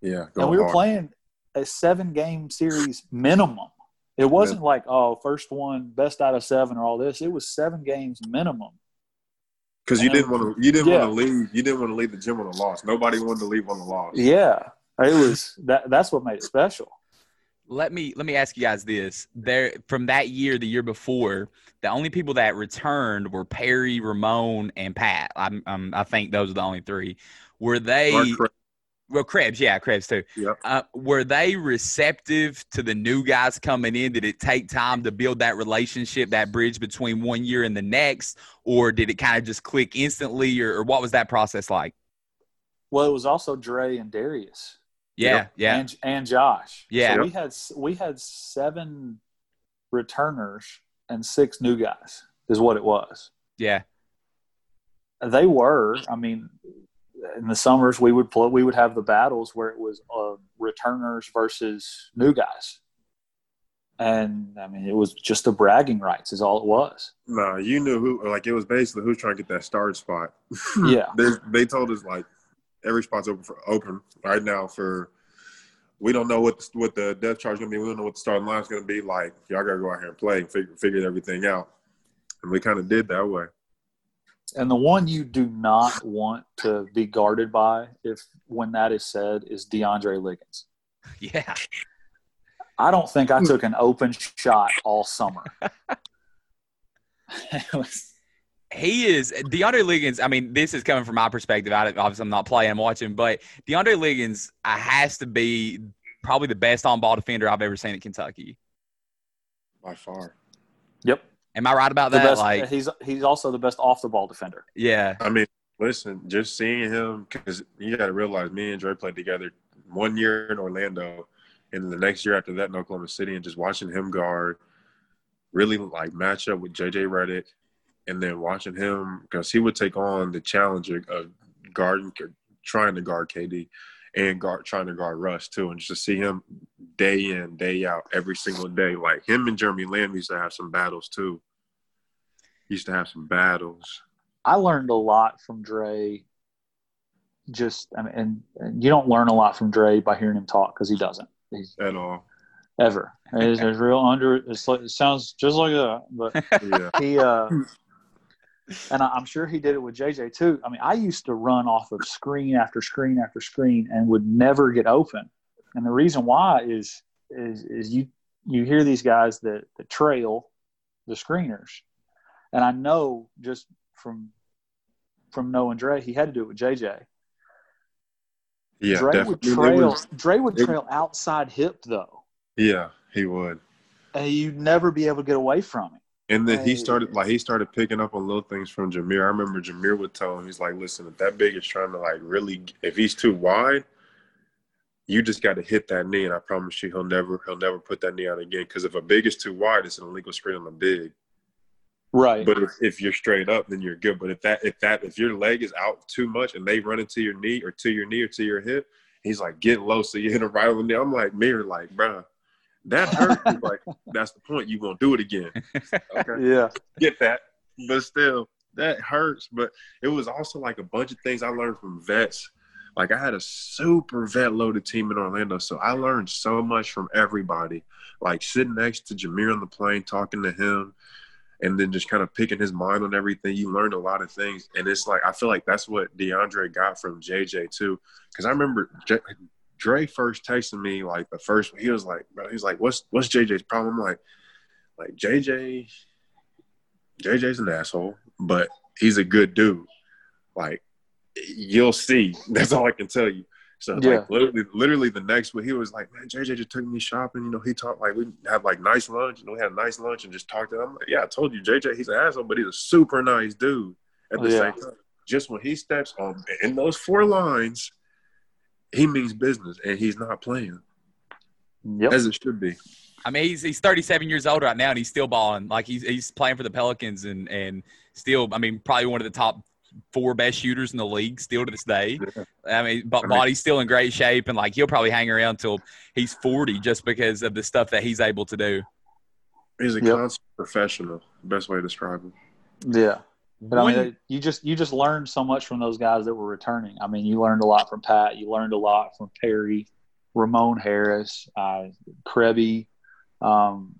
Yeah. and we were hard. playing a seven game series minimum. It wasn't like oh, first one, best out of seven, or all this. It was seven games minimum. Because you didn't want to. You didn't Yeah. want to leave. You didn't want to leave the gym on a loss. Nobody wanted to leave on a loss. Yeah, it was that. That's what made it special. let me let me ask you guys this there from that year the year before the only people that returned were perry ramon and pat i'm, I'm i think those are the only three were they Mark well krebs yeah krebs too Yep. uh, were they receptive to the new guys coming in did it take time to build that relationship that bridge between one year and the next or did it kind of just click instantly or, or what was that process like Well, it was also Dre and Darius. Yeah Yep. yeah and, and Josh. Yeah. so we had we had seven returners and six new guys is what it was. yeah They were, I mean, in the summers we would play, we would have the battles where it was uh, returners versus new guys, and I mean it was just the bragging rights is all it was. Nah, you knew who. Like it was basically who's trying to get that start spot. Yeah, they they told us like every spot's open for open right now for. We don't know what the, what the depth chart is gonna be. We don't know what the starting line is gonna be. Like y'all gotta go out here and play and figure figure everything out. And we kind of did that way. and the one you do not want to be guarded by, if when that is said, is DeAndre Liggins. yeah I don't think I took an open shot all summer. It was- he is DeAndre Liggins. I mean, this is coming from my perspective. I, obviously, I'm not playing, I'm watching, but DeAndre Liggins uh, has to be probably the best on ball defender I've ever seen at Kentucky. By far. yep. Am I right about The that? best, like, he's he's also the best off the ball defender. yeah, I mean, listen, just seeing him because you got to realize me and Dre played together one year in Orlando, and the next year after that in Oklahoma City, and just watching him guard, really like match up with JJ Redick, and then watching him because he would take on the challenger of guarding, trying to guard KD, and guard trying to guard Russ too, and just to see him day in day out every single day, like him and Jeremy Lamb used to have some battles too. Used to have some battles. I learned a lot from Dre. Just I mean, and, and you don't learn a lot from Dre by hearing him talk because he doesn't. He's at all ever. It's, it's real under. It's like, it sounds just like that, but yeah. he uh, and I, I'm sure he did it with JJ too. I mean, I used to run off of screen after screen after screen and would never get open. And the reason why is is is you you hear these guys that, that trail the screeners, and I know just from from knowing Dre, he had to do it with JJ. Yeah, Dre would definitely. It trail. was- Dre would it- trail outside hip though, yeah, he would. and you'd never be able to get away from him. And then he started like he started picking up on little things from Jameer. I remember Jameer would tell him, he's like, "Listen, if that big is trying to like really, if he's too wide, you just got to hit that knee, and I promise you, he'll never he'll never put that knee out again. Because if a big is too wide, it's an illegal screen on a big. Right. But if, if you're straight up, then you're good. But if that if that if your leg is out too much and they run into your knee or to your knee or to your hip, he's like, get low, so you hit him right on the knee. I'm like, mirror, like, bruh, that hurt. He's like, that's the point. You gonna do it again? Okay yeah. get that, but still, that hurts. But it was also like a bunch of things I learned from vets. Like I had a super vet loaded team in Orlando, so I learned so much from everybody. Like sitting next to Jameer on the plane, talking to him, and then just kind of picking his mind on everything. You learned a lot of things, and it's like I feel like that's what DeAndre got from JJ too. Because I remember J- Dre first texted me like the first. He was like, bro, he's like, what's what's JJ's problem? I'm like, like JJ, JJ's an asshole, but he's a good dude. Like you'll see. That's all I can tell you. So Yeah. like literally, literally the next week, he was like, "Man, JJ just took me shopping. You know, he talked like we had like nice lunch. You know, we had a nice lunch and just talked to him. I'm like, yeah, I told you, JJ, he's an asshole, but he's a super nice dude. At the Yeah. same time, just when he steps on in those four lines, he means business, and he's not playing Yep. as it should be. I mean, he's he's 37 years old right now, and he's still balling. Like he's he's playing for the Pelicans, and and still, I mean, probably one of the top four best shooters in the league still to this day. I mean, but I mean- body's still in great shape, and like he'll probably hang around till he's 40 just because of the stuff that he's able to do. He's a Yep. constant professional. Best way to describe him. Yeah. But I mean, you just you just learned so much from those guys that were returning. I mean, you learned a lot from Pat. You learned a lot from Perry, Ramon Harris, uh, Krebby, um,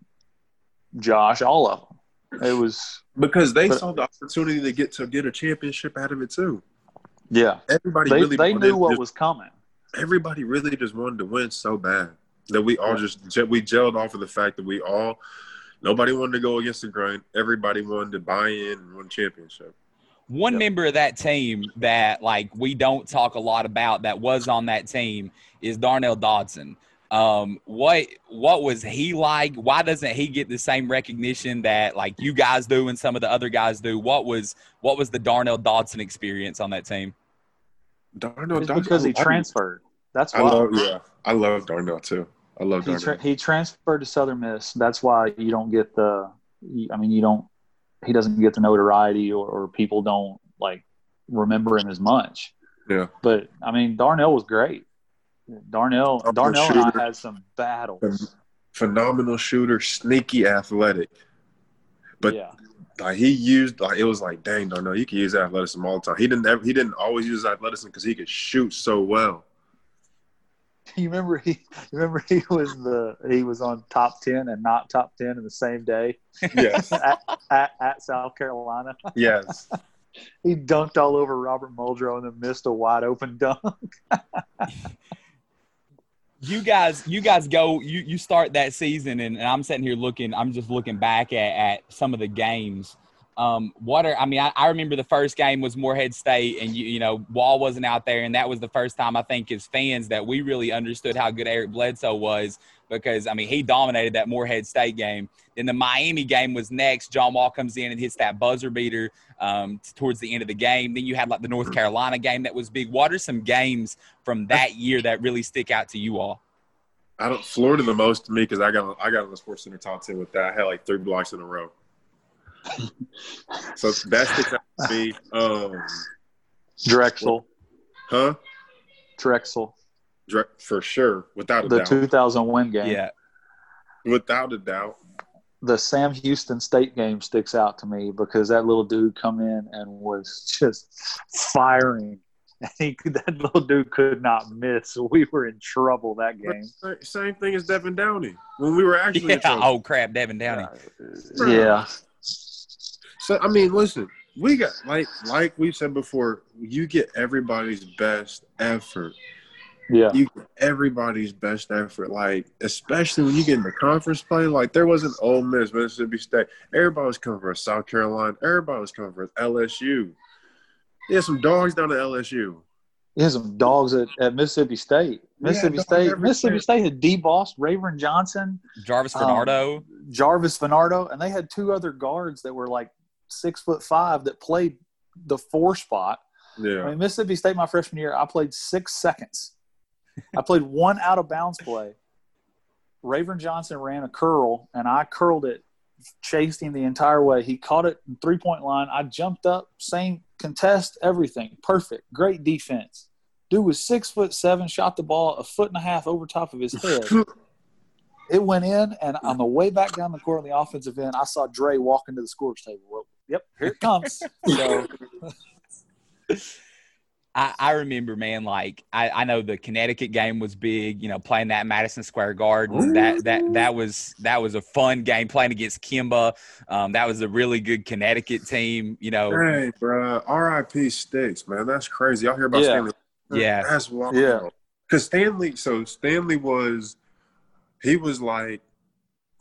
Josh, all of them. It was Because they But- saw the opportunity to get to get a championship out of it too. yeah. Everybody They really they knew what just- was coming. everybody really just wanted to win so bad that we all just we gelled off of the fact that we all nobody wanted to go against the grind. Everybody wanted to buy in and win championship. One Yep. member of that team that like we don't talk a lot about that was on that team is Darnell Dodson. Um, what what was he like? Why doesn't he get the same recognition that like you guys do and some of the other guys do? What was what was the Darnell Dodson experience on that team? Darnell, Dodson- because he transferred. That's I why. love yeah, I love Darnell too. I love he, tra- he transferred to Southern Miss. That's why you don't get the. I mean, you don't. He doesn't get the notoriety, or, or people don't like remember him as much. Yeah. But I mean, Darnell was great. Darnell, Darnell Darnell and I had some battles. Phenomenal shooter, sneaky athletic. But yeah, like he used like it was like dang Darnell, you can use athleticism all the time. He didn't ever, he didn't always use athleticism because he could shoot so well. you remember he, you remember he was the he was on top ten and not top ten in the same day Yes. at, at, at South Carolina. yes. He dunked all over Robert Muldrow and then missed a wide open dunk. you guys you guys go you you start that season and, and i'm sitting here looking i'm just looking back at, at some of the games um what are i mean I, I remember the first game was morehead state and you you know wall wasn't out there and that was the first time i think as fans that we really understood how good eric bledsoe was because i mean he dominated that morehead state game then the miami game was next john wall comes in and hits that buzzer beater um, towards the end of the game then you had like the north carolina game that was big what are some games from that year that really stick out to you all? I don't Florida the most to me because I got I got on the Sports Center top ten with that. I had like three blocks in a row. So that sticks out to me. Um, Drexel, huh? Drexel, Dre- For sure, without a the doubt, 2000 win game. Yeah. without a doubt. The Sam Houston State game sticks out to me because that little dude come in and was just firing. And he, that little dude could not miss. We were in trouble that game. Same thing as Devin Downey when we were actually. in Yeah. trouble. Oh crap, Devin Downey. Yeah. So I mean, listen, we got like like we said before, you get everybody's best effort. Yeah. You get everybody's best effort, like especially when you get in the conference play. Like there wasn't Ole Miss, Mississippi State. Everybody was coming for South Carolina. Everybody was coming for LSU. Yeah, some dogs down at LSU. He has some dogs at, at Mississippi State. Mississippi dogs State. everywhere. Mississippi State had Dee Bost, Ravern Johnson, Jarvis Um, Varnado. Jarvis Varnado, and they had two other guards that were like six foot five that played the four spot. Yeah. I mean, Mississippi State, my freshman year, I played six seconds. I played one out of bounds play. Ravern Johnson ran a curl, and I curled it, chased him the entire way. He caught it in three point line. I jumped up, same contest, everything perfect, great defense. Dude was six foot seven, shot the ball a foot and a half over top of his head. It went in, and on the way back down the court on the offensive end, I saw Dre walking to the scores table. Well, yep, here it comes. So, I, I remember, man, like I, I know the Connecticut game was big, you know, playing that Madison Square Garden. That that that was that was a fun game playing against Kemba. Um, that was a really good Connecticut team, you know. hey, bro, R.I.P. Sticks, man. That's crazy. Y'all hear about Yeah. Stanley? Yeah. that's wild. Yeah. because Stanley. So Stanley was, he was like,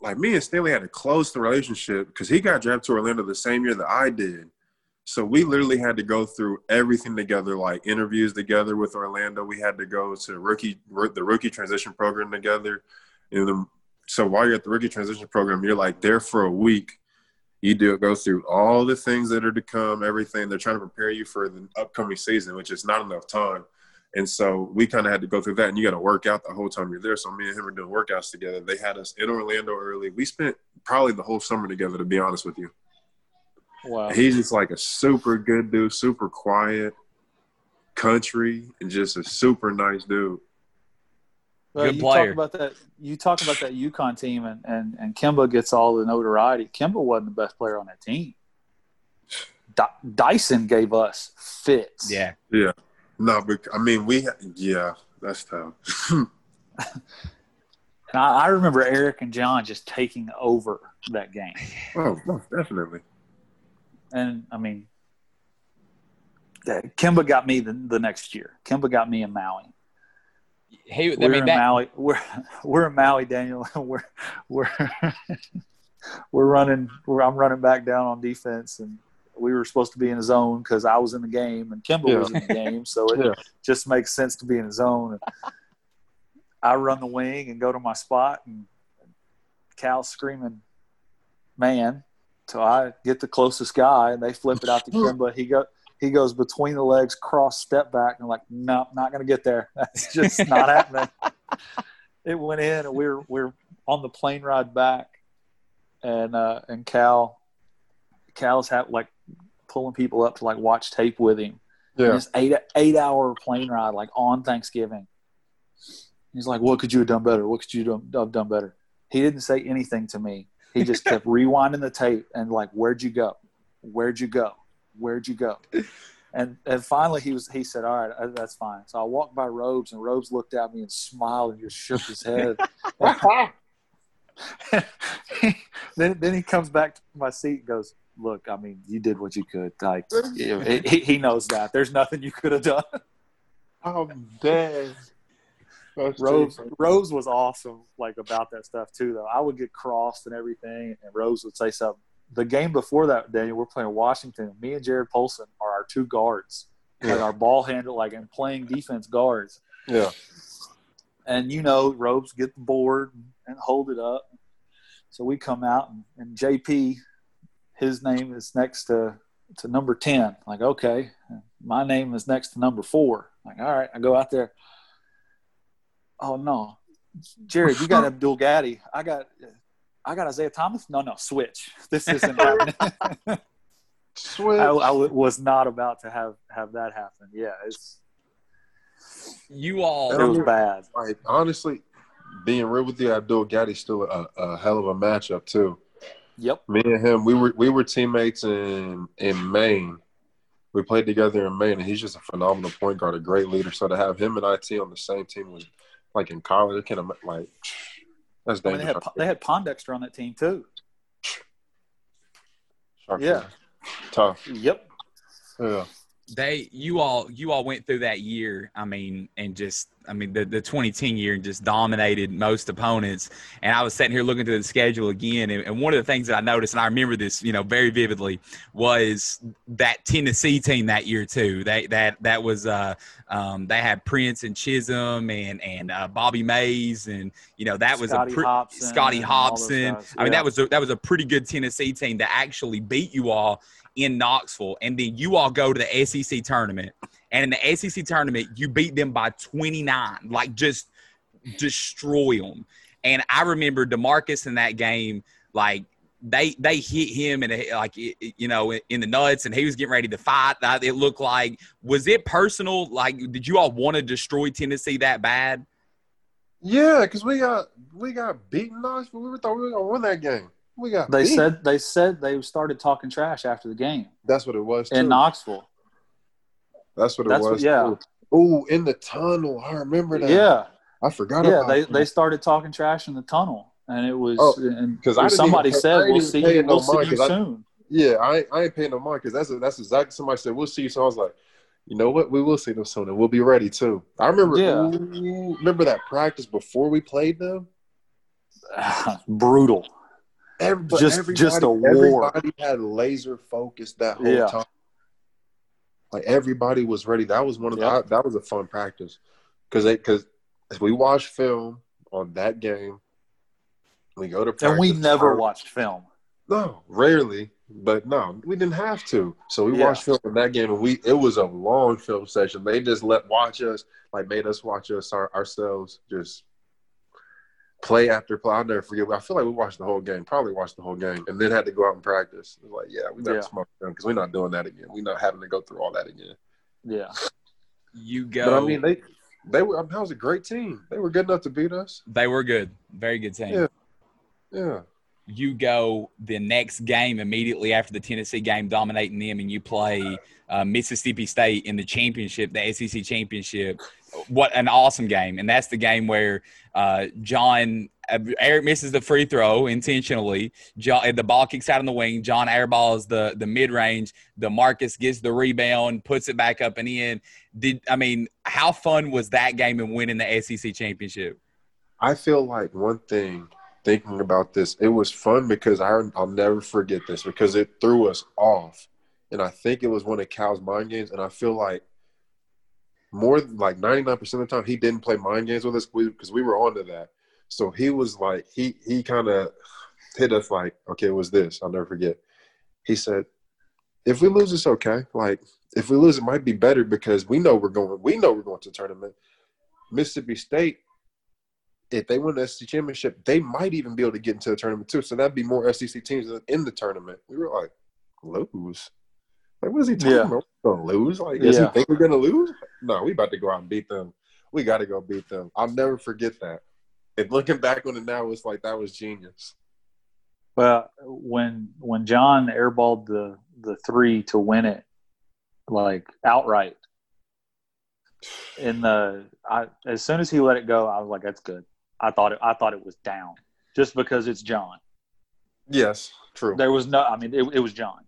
like me and Stanley had a close the relationship because he got drafted to Orlando the same year that I did. So we literally had to go through everything together, like interviews together with Orlando. We had to go to rookie the rookie transition program together. And so while you're at the rookie transition program, you're like there for a week. You do go through all the things that are to come, everything. They're trying to prepare you for the upcoming season, which is not enough time. And so we kind of had to go through that, and you got to work out the whole time you're there. So me and him were doing workouts together. They had us in Orlando early. We spent probably the whole summer together, to be honest with you. wow. He's just like a super good dude, super quiet, country, and just a super nice dude. Well, Good you player. talk about that. You talk about that UConn team, and, and and Kemba gets all the notoriety. Kemba wasn't the best player on that team. Dy- Dyson gave us fits. Yeah, yeah. No, but I mean, we, yeah, that's tough. And I, I remember Eric and John just taking over that game. oh, most definitely. And I mean, uh, Kemba got me the, the next year. Kemba got me in Maui. Hey, we're mean, in that, Maui. We're we're in Maui, Daniel. We're we're we're running. We're, I'm running back down on defense, and we were supposed to be in a zone because I was in the game and Kemba was in the game, so it Yeah. just makes sense to be in a zone. And I run the wing and go to my spot, and Cal's screaming, "Man!" So I get the closest guy, and they flip it out to Kemba. He go. He goes between the legs, cross, step back, and I'm like, no, not going to get there. That's just not happening. It went in, and we were we are on the plane ride back, and uh, and Cal, Cal's had like pulling people up to like watch tape with him. Yeah. This eight eight hour plane ride, like on Thanksgiving. He's like, "What could you have done better? What could you have done- better?" He didn't say anything to me. He just kept rewinding the tape and like, "Where'd you go? Where'd you go? Where'd you go?" And and finally, he was he said, "All right, uh, that's fine." So I walked by Robes, and Robes looked at me and smiled and just shook his head. then then he comes back to my seat and goes, "Look, I mean, you did what you could. Like he, he- he knows that. There's nothing you could have done." I'm dead. Rose. Rose was awesome, like about that stuff too. Though I would get crossed and everything, and Rose would say something. The game before that, Daniel, we're playing Washington. Me and Jarrod Polson are our two guards, like Yeah. our ball handle, like and playing defense guards. Yeah. And you know, Robes get the board and hold it up. So we come out and, and JP, his name is next to to number ten. Like, okay, my name is next to number four. Like, all right, I go out there. Oh no, Jarrod, you got Abdul Gaddy. I got I got Isaiah Thomas. No, no, switch. This isn't happening. Switch. I, I was not about to have have that happen. Yeah, it's You all, it was bad. like honestly, being real with you, Abdul Gaddy's still a, a hell of a matchup too. Yep. Me and him, we were we were teammates in in Maine. We played together in Maine, and he's just a phenomenal point guard, a great leader. So to have him and IT on the same team was like in college, I can't like that's I mean, they dangerous. had they had Pondexter on that team too. Yeah. tough. Yep. Yeah, they you all you all went through that year i mean and just i mean the, the 2010 year and just dominated most opponents. And i was sitting here looking through the schedule again and, and one of the things that i noticed and i remember this you know very vividly was that tennessee team that year too. That that that was uh um they had prince and chism and and uh, bobby maze and you know that was Scotty a pre- Hopson scotty and all those hopson. guys, i mean that was a, that was a pretty good tennessee team that actually beat you all in Knoxville, and then you all go to the SEC tournament, and in the SEC tournament, you beat them by 29, like just destroy them. And I remember Demarcus in that game, like they they hit him and like you know in the nuts, and he was getting ready to fight. It looked like was it personal? Like, did you all want to destroy Tennessee that bad? yeah, because we got we got beaten Knoxville. We thought we were gonna win that game. We got They beat. said they said they started talking trash after the game that's what it was. Too. in Knoxville. That's what it That's was. what- yeah. Oh, in the tunnel. I remember that. Yeah, I forgot yeah. about They that. they started talking trash in the tunnel, and it was Oh, and 'cause somebody even- said we'll see you, no we'll see you I- soon. Yeah, I ain't, I ain't paying no mind because that's that's exactly somebody said we'll see you. So I was like, you know what, we will see them soon, and we'll be ready too. I remember, Yeah. ooh, remember that practice before we played them. Brutal. Everybody, Just- everybody, just a war. Everybody had laser focus that whole Yeah. time. Like everybody was ready. That was one of the, that was a fun practice because they because we watched film on that game. We go to practice. And we never watched film. No, rarely, but no, we didn't have to. So we Yeah. watched film in that game, and we it was a long film session. They just let watch us, like made us watch us our, ourselves, just play after play. I'll never forget. I feel like we watched the whole game, probably watched the whole game, and then had to go out and practice. It was like, yeah, we got Yeah. to smoke them because we're not doing that again. We're not having to go through all that again. Yeah. You go. But I mean, they they were. I mean, that was a great team. They were good enough to beat us. they were good, very good team. Yeah. Yeah. You go the next game immediately after the Tennessee game, dominating them, and you play uh, Mississippi State in the championship, the SEC championship. What an awesome game! And that's the game where uh, John uh, Eric misses the free throw intentionally. John, the ball kicks out on the wing. John airballs the the mid range. Demarcus gets the rebound, puts it back up and in. Did I mean how fun was that game and winning the SEC championship? I feel like one thing thinking about this, it was fun because I, I'll never forget this because it threw us off. And I think it was one of Cal's mind games. And I feel like more like 99% of the time, he didn't play mind games with us because we were onto that. So he was like, he, he kind of hit us like, okay, it was this. I'll never forget. He said, if we lose, it's okay. Like, if we lose, it might be better because we know we're going, we know we're going to tournament. Mississippi State if they win the SEC championship, they might even be able to get into the tournament too. So that'd be more SEC teams in the tournament. We were like, lose. Like, what is he talking Yeah. about? We're gonna lose? Like, does he Yeah. think we're gonna lose? No, we about to go out and beat them. We got to go beat them. I'll never forget that. And looking back on it now, it's like that was genius. Well, when when John airballed the the three to win it, like outright, in the I as soon as he let it go, I was like, "That's good." I thought it. I thought it was down, just because it's John. Yes, true. There was no. I mean, it, it was John.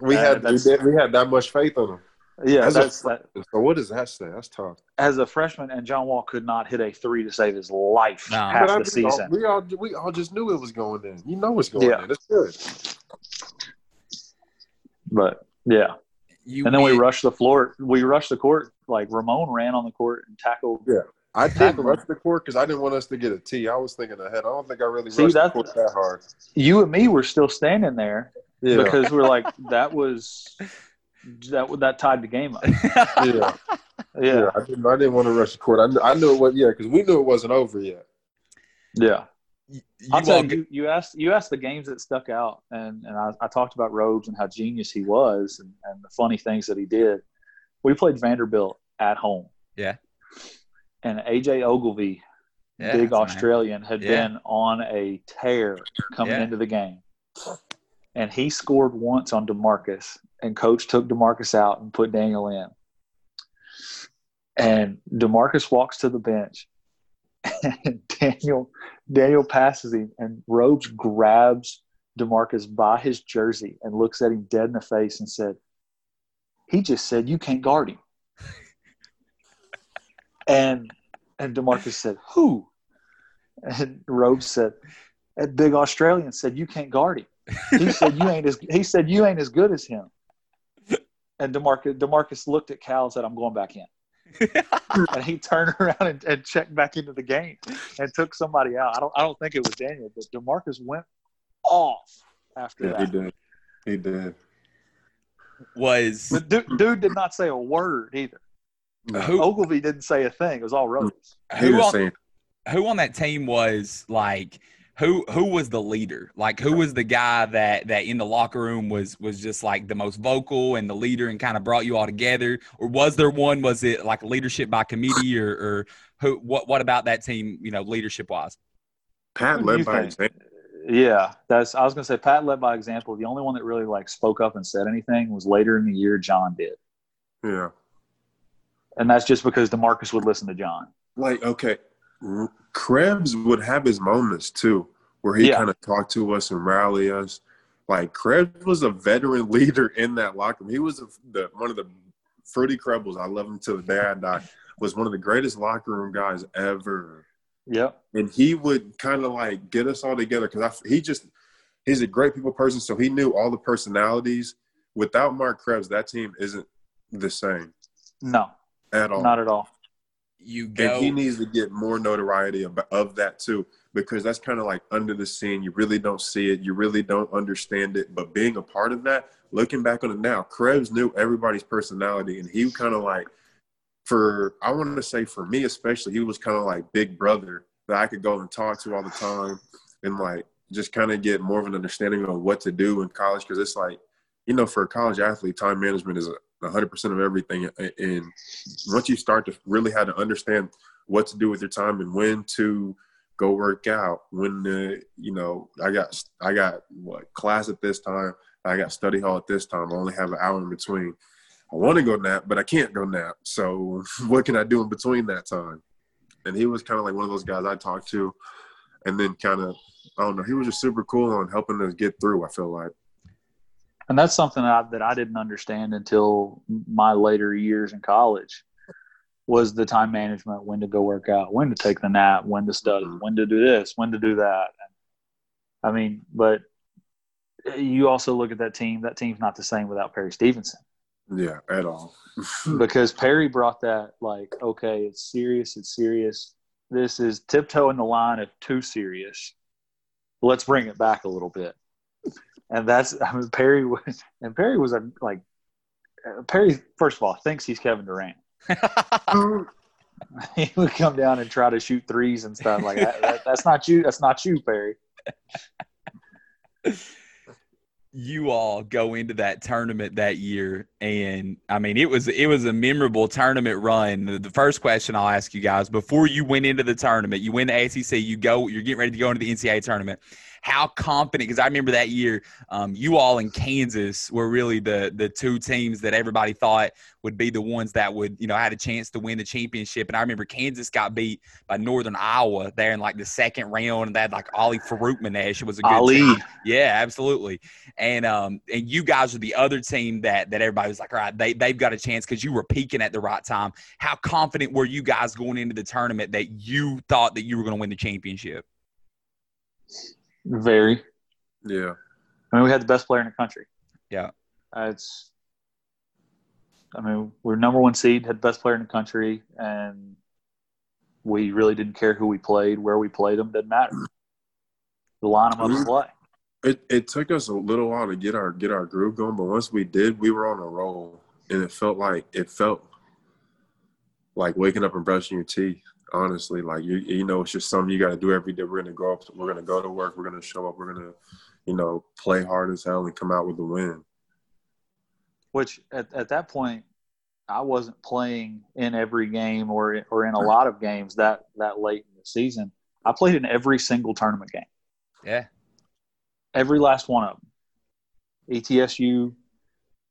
we uh, had we, did, we had that much faith on him. Yeah, As a that's that. So what does that say? That's tough. As a freshman, and John Wall could not hit a three to save his life Nah. half But I the mean, all- season. we all we all just knew it was going in. You know what's going Yeah. in. It's good. But yeah, You and then we win- rushed the floor. We rushed the court. Like Ramon ran on the court and tackled. Yeah. I didn't Tackle rush the court because I didn't want us to get a T. I was thinking ahead. I don't think I really See, rushed the court that hard. You and me were still standing there Yeah, because we're like that was that that tied the game up. yeah, Yeah, yeah. I didn't. I didn't want to rush the court. I knew, I knew it was. Yeah, because we knew it wasn't over yet. Yeah. You, I'll tell all you, you asked you asked the games that stuck out, and and I, I talked about Rhodes and how genius he was, and, and the funny things that he did. We played Vanderbilt at home. Yeah. And AJ Ogilvy, Yeah, big that's a man. Australian, had Yeah. been on a tear coming Yeah. into the game, and he scored once on Demarcus, and Coach took Demarcus out and put Daniel in. And Demarcus walks to the bench, and Daniel Daniel passes him, and Robes grabs Demarcus by his jersey and looks at him dead in the face and said, "He just said you can't guard him." And and Demarcus said, "Who?" And Rhodes said, "That big Australian said you can't guard him. He said you ain't as he said you ain't as good as him." And Demarcus Demarcus looked at Cal and said, "I'm going back in." and he turned around and, and checked back into the game and took somebody out. I don't I don't think it was Daniel, but Demarcus went off after Yeah, he did. He did. was But dude, dude did not say a word either. Who Ogilvy didn't say a thing. It was all Rhodes. Who on, who on that team was like who who was the leader? Like who was the guy that that in the locker room was was just like the most vocal and the leader and kind of brought you all together? Or was there one? Was it like leadership by committee or or who? What what about that team? You know, leadership wise. Pat led by example. Yeah, that's. I was gonna say Pat led by example. The only one that really like spoke up and said anything was later in the year. John did, Yeah. And that's just because Demarcus would listen to John. Like, okay, Krebs would have his moments too, where he Yeah. kind of talked to us and rally us. Like Krebs was a veteran leader in that locker room. He was a, the, one of the fruity Krebbles. I love him till the day I die. Was one of the greatest locker room guys ever. Yep. and he would kind of like get us all together because he just he's a great people person so he knew all the personalities without mark krebs that team isn't the same No, at all. Not at all. You go. And he needs to get more notoriety of, of that too, because that's kind of like under the scene. You really don't see it. You really don't understand it. But being a part of that, looking back on it now, Krebs knew everybody's personality, and he kind of like, for I want to say for me especially, he was kind of like big brother that I could go and talk to all the time, and like just kind of get more of an understanding of what to do in college because it's like you know, for a college athlete, time management is a, 100% of everything. And once you start to really have to understand what to do with your time and when to go work out, when to, you know, I got, I got what class at this time, I got study hall at this time. I only have an hour in between. I want to go nap, but I can't go nap. So what can I do in between that time? And he was kind of like one of those guys I talked to, and then kind of I don't know. He was just super cool on helping us get through. I feel like and that's something that I, that I didn't understand until my later years in college was the time management, when to go work out, when to take the nap, when to study, Mhm. when to do this, when to do that. I mean, but you also look at that team. That team's not the same without Perry Stevenson Yeah, at all. because Perry brought that like, okay, it's serious, it's serious. This is tiptoeing the line of too serious. Let's bring it back a little bit. And that's I mean, Perry was, and Perry was a like Perry. First of all, thinks he's Kevin Durant. he would come down and try to shoot threes and stuff like that. that that's not you. That's not you, Perry. you all go into that tournament that year and i mean it was it was a memorable tournament run the, the first question i'll ask you guys before you went into the tournament you win the acc you go you're getting ready to go into the ncaa tournament how confident because i remember that year um, you all in kansas were really the the two teams that everybody thought would be the ones that would you know had a chance to win the championship and i remember kansas got beat by northern iowa there in like the second round and they had like ali Farokhmanesh it was a good Ali. team. yeah absolutely and um and you guys were the other team that that everybody was like, all right, they they've got a chance because you were peaking at the right time. How confident were you guys going into the tournament that you thought that you were going to win the championship? Very. Yeah, I mean, we had the best player in the country. Yeah. Uh, it's. I mean, we're number one seed, had the best player in the country, and we really didn't care who we played, where we played them, didn't matter. The line them up and play. it it took us a little while to get our get our groove going, but once we did, we were on a roll, and it felt like it felt like waking up and brushing your teeth. Honestly, like you, you know, it's just something you got to do every day. We're gonna go up. We're gonna go to work. We're gonna show up. We're gonna, you know, play hard as hell and come out with a win. Which at, at that point, I wasn't playing in every game or or in a lot of games that that late in the season. I played in every single tournament game, Yeah. every last one of them. ETSU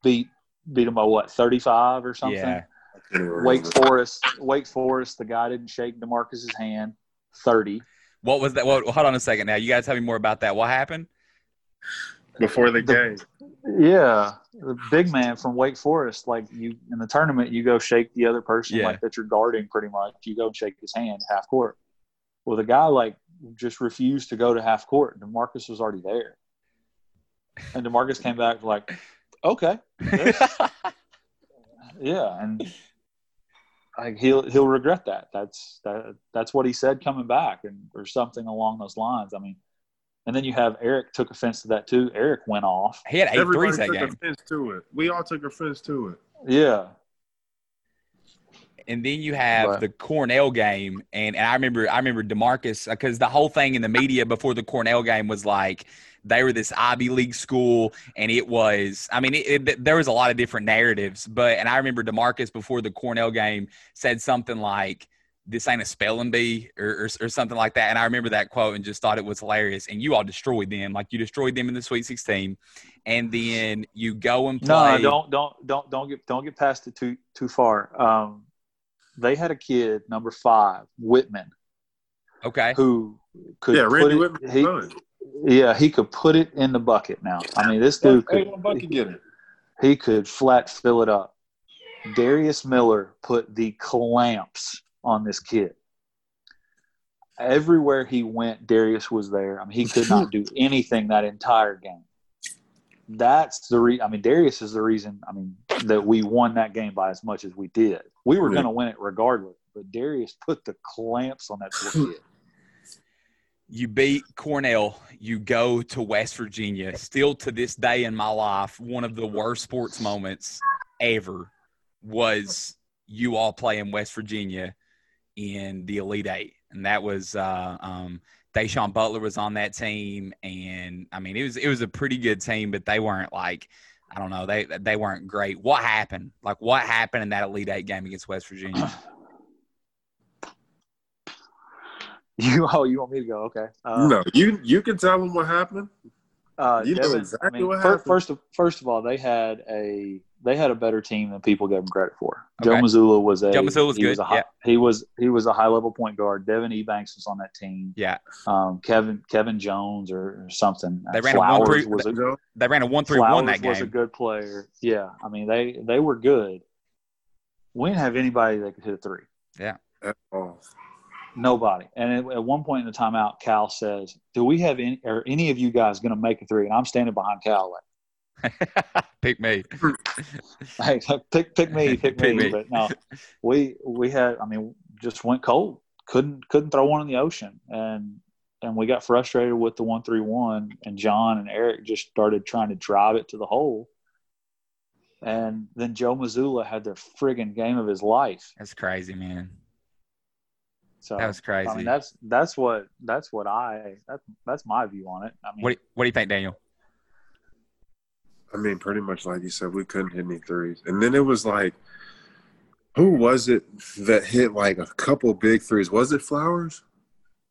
beat beat them by what thirty five or something. Yeah. I can't even Wake. Forest, Wake Forest. The guy didn't shake Demarcus's hand. Thirty. What was that? What, hold on a second now. You got to tell me more about that. What happened? before the The- game. Yeah, the big man from Wake Forest. Like you in the tournament, you go shake the other person Yeah. like that you're guarding. Pretty much, you go and shake his hand half court. Well, the guy like just refused to go to half court. Demarcus was already there, and Demarcus came back like, "Okay, yeah," and like he'll he'll regret that. That's that that's what he said coming back, and or something along those lines. I mean, and then you have Eric took offense to that too. Eric went off. he had eight Everybody threes that took game. offense to it. We all took offense to it. Yeah, And then you have But- the Cornell game, and, and I remember I remember Demarcus because the whole thing in the media before the Cornell game was like they were this Ivy League school, and it was I mean it, it, there was a lot of different narratives, but and I remember Demarcus before the Cornell game said something like this ain't a spelling bee or, or, or something like that, and I remember that quote and just thought it was hilarious. And you all destroyed them, like you destroyed them in the Sweet Sixteen, and then you go and play. No, don't don't don't don't get don't get past it too too far. Um, they had a kid number five, Wittman, Okay, who could Yeah, put Randy it. Wittman's he, son. Yeah, he could put it in the bucket. Now, I mean, this dude could getter. he could flat fill it up. Darius Miller put the clamps on this kid. Everywhere he went, Darius was there. I mean, he could not do anything that entire game. That's the re. I mean, Darius is the reason. I mean, that we won that game by as much as we did. We were going to win it regardless, but Darius put the clamps on that kid. You beat Cornell, you go to West Virginia. Still to this day in my life, one of the worst sports moments ever was you all playing West Virginia in the Elite Eight. And that was uh um Da'Sean Butler was on that team and I mean it was it was a pretty good team, but they weren't like I don't know, they they weren't great. What happened? Like what happened in that Elite Eight game against West Virginia? You oh, you want me to go? Okay. Uh, no, you you can tell them what happened. Uh, You know exactly I mean, what happened. First of first of all, they had a they had a better team than people gave them credit for. Joe Okay. Mazzulla was a Joe Mazzulla was he good, a high, yeah. He was he was a high level point guard. Devin Ebanks was on that team. Yeah. Um, Kevin Kevin Jones or, or something. They ran a one Flowers three- was a They ran a one three Flowers one that was a good player. Yeah, I mean they they were good. We didn't have anybody that could hit a three. At all. Nobody. And at, at one point in the timeout, Cal says, "Do we have any? Are any of you guys going to make a three? And I'm standing behind Cal like. Pick me. hey, pick pick me, pick, Pick me. me. But no, we we had. I mean, just went cold. Couldn't couldn't throw one in the ocean, and and we got frustrated with the one three one. And John and Eric just started trying to drive it to the hole. And then Joe Mazzulla had their friggin' game of his life. That's crazy, man. So That was crazy. I mean, that's that's what that's what I that, that's my view on it. I mean, What do, what do you think, Daniel? I mean, pretty much like you said, we couldn't hit any threes. And then it was like, who was it that hit like a couple big threes? Was it Flowers?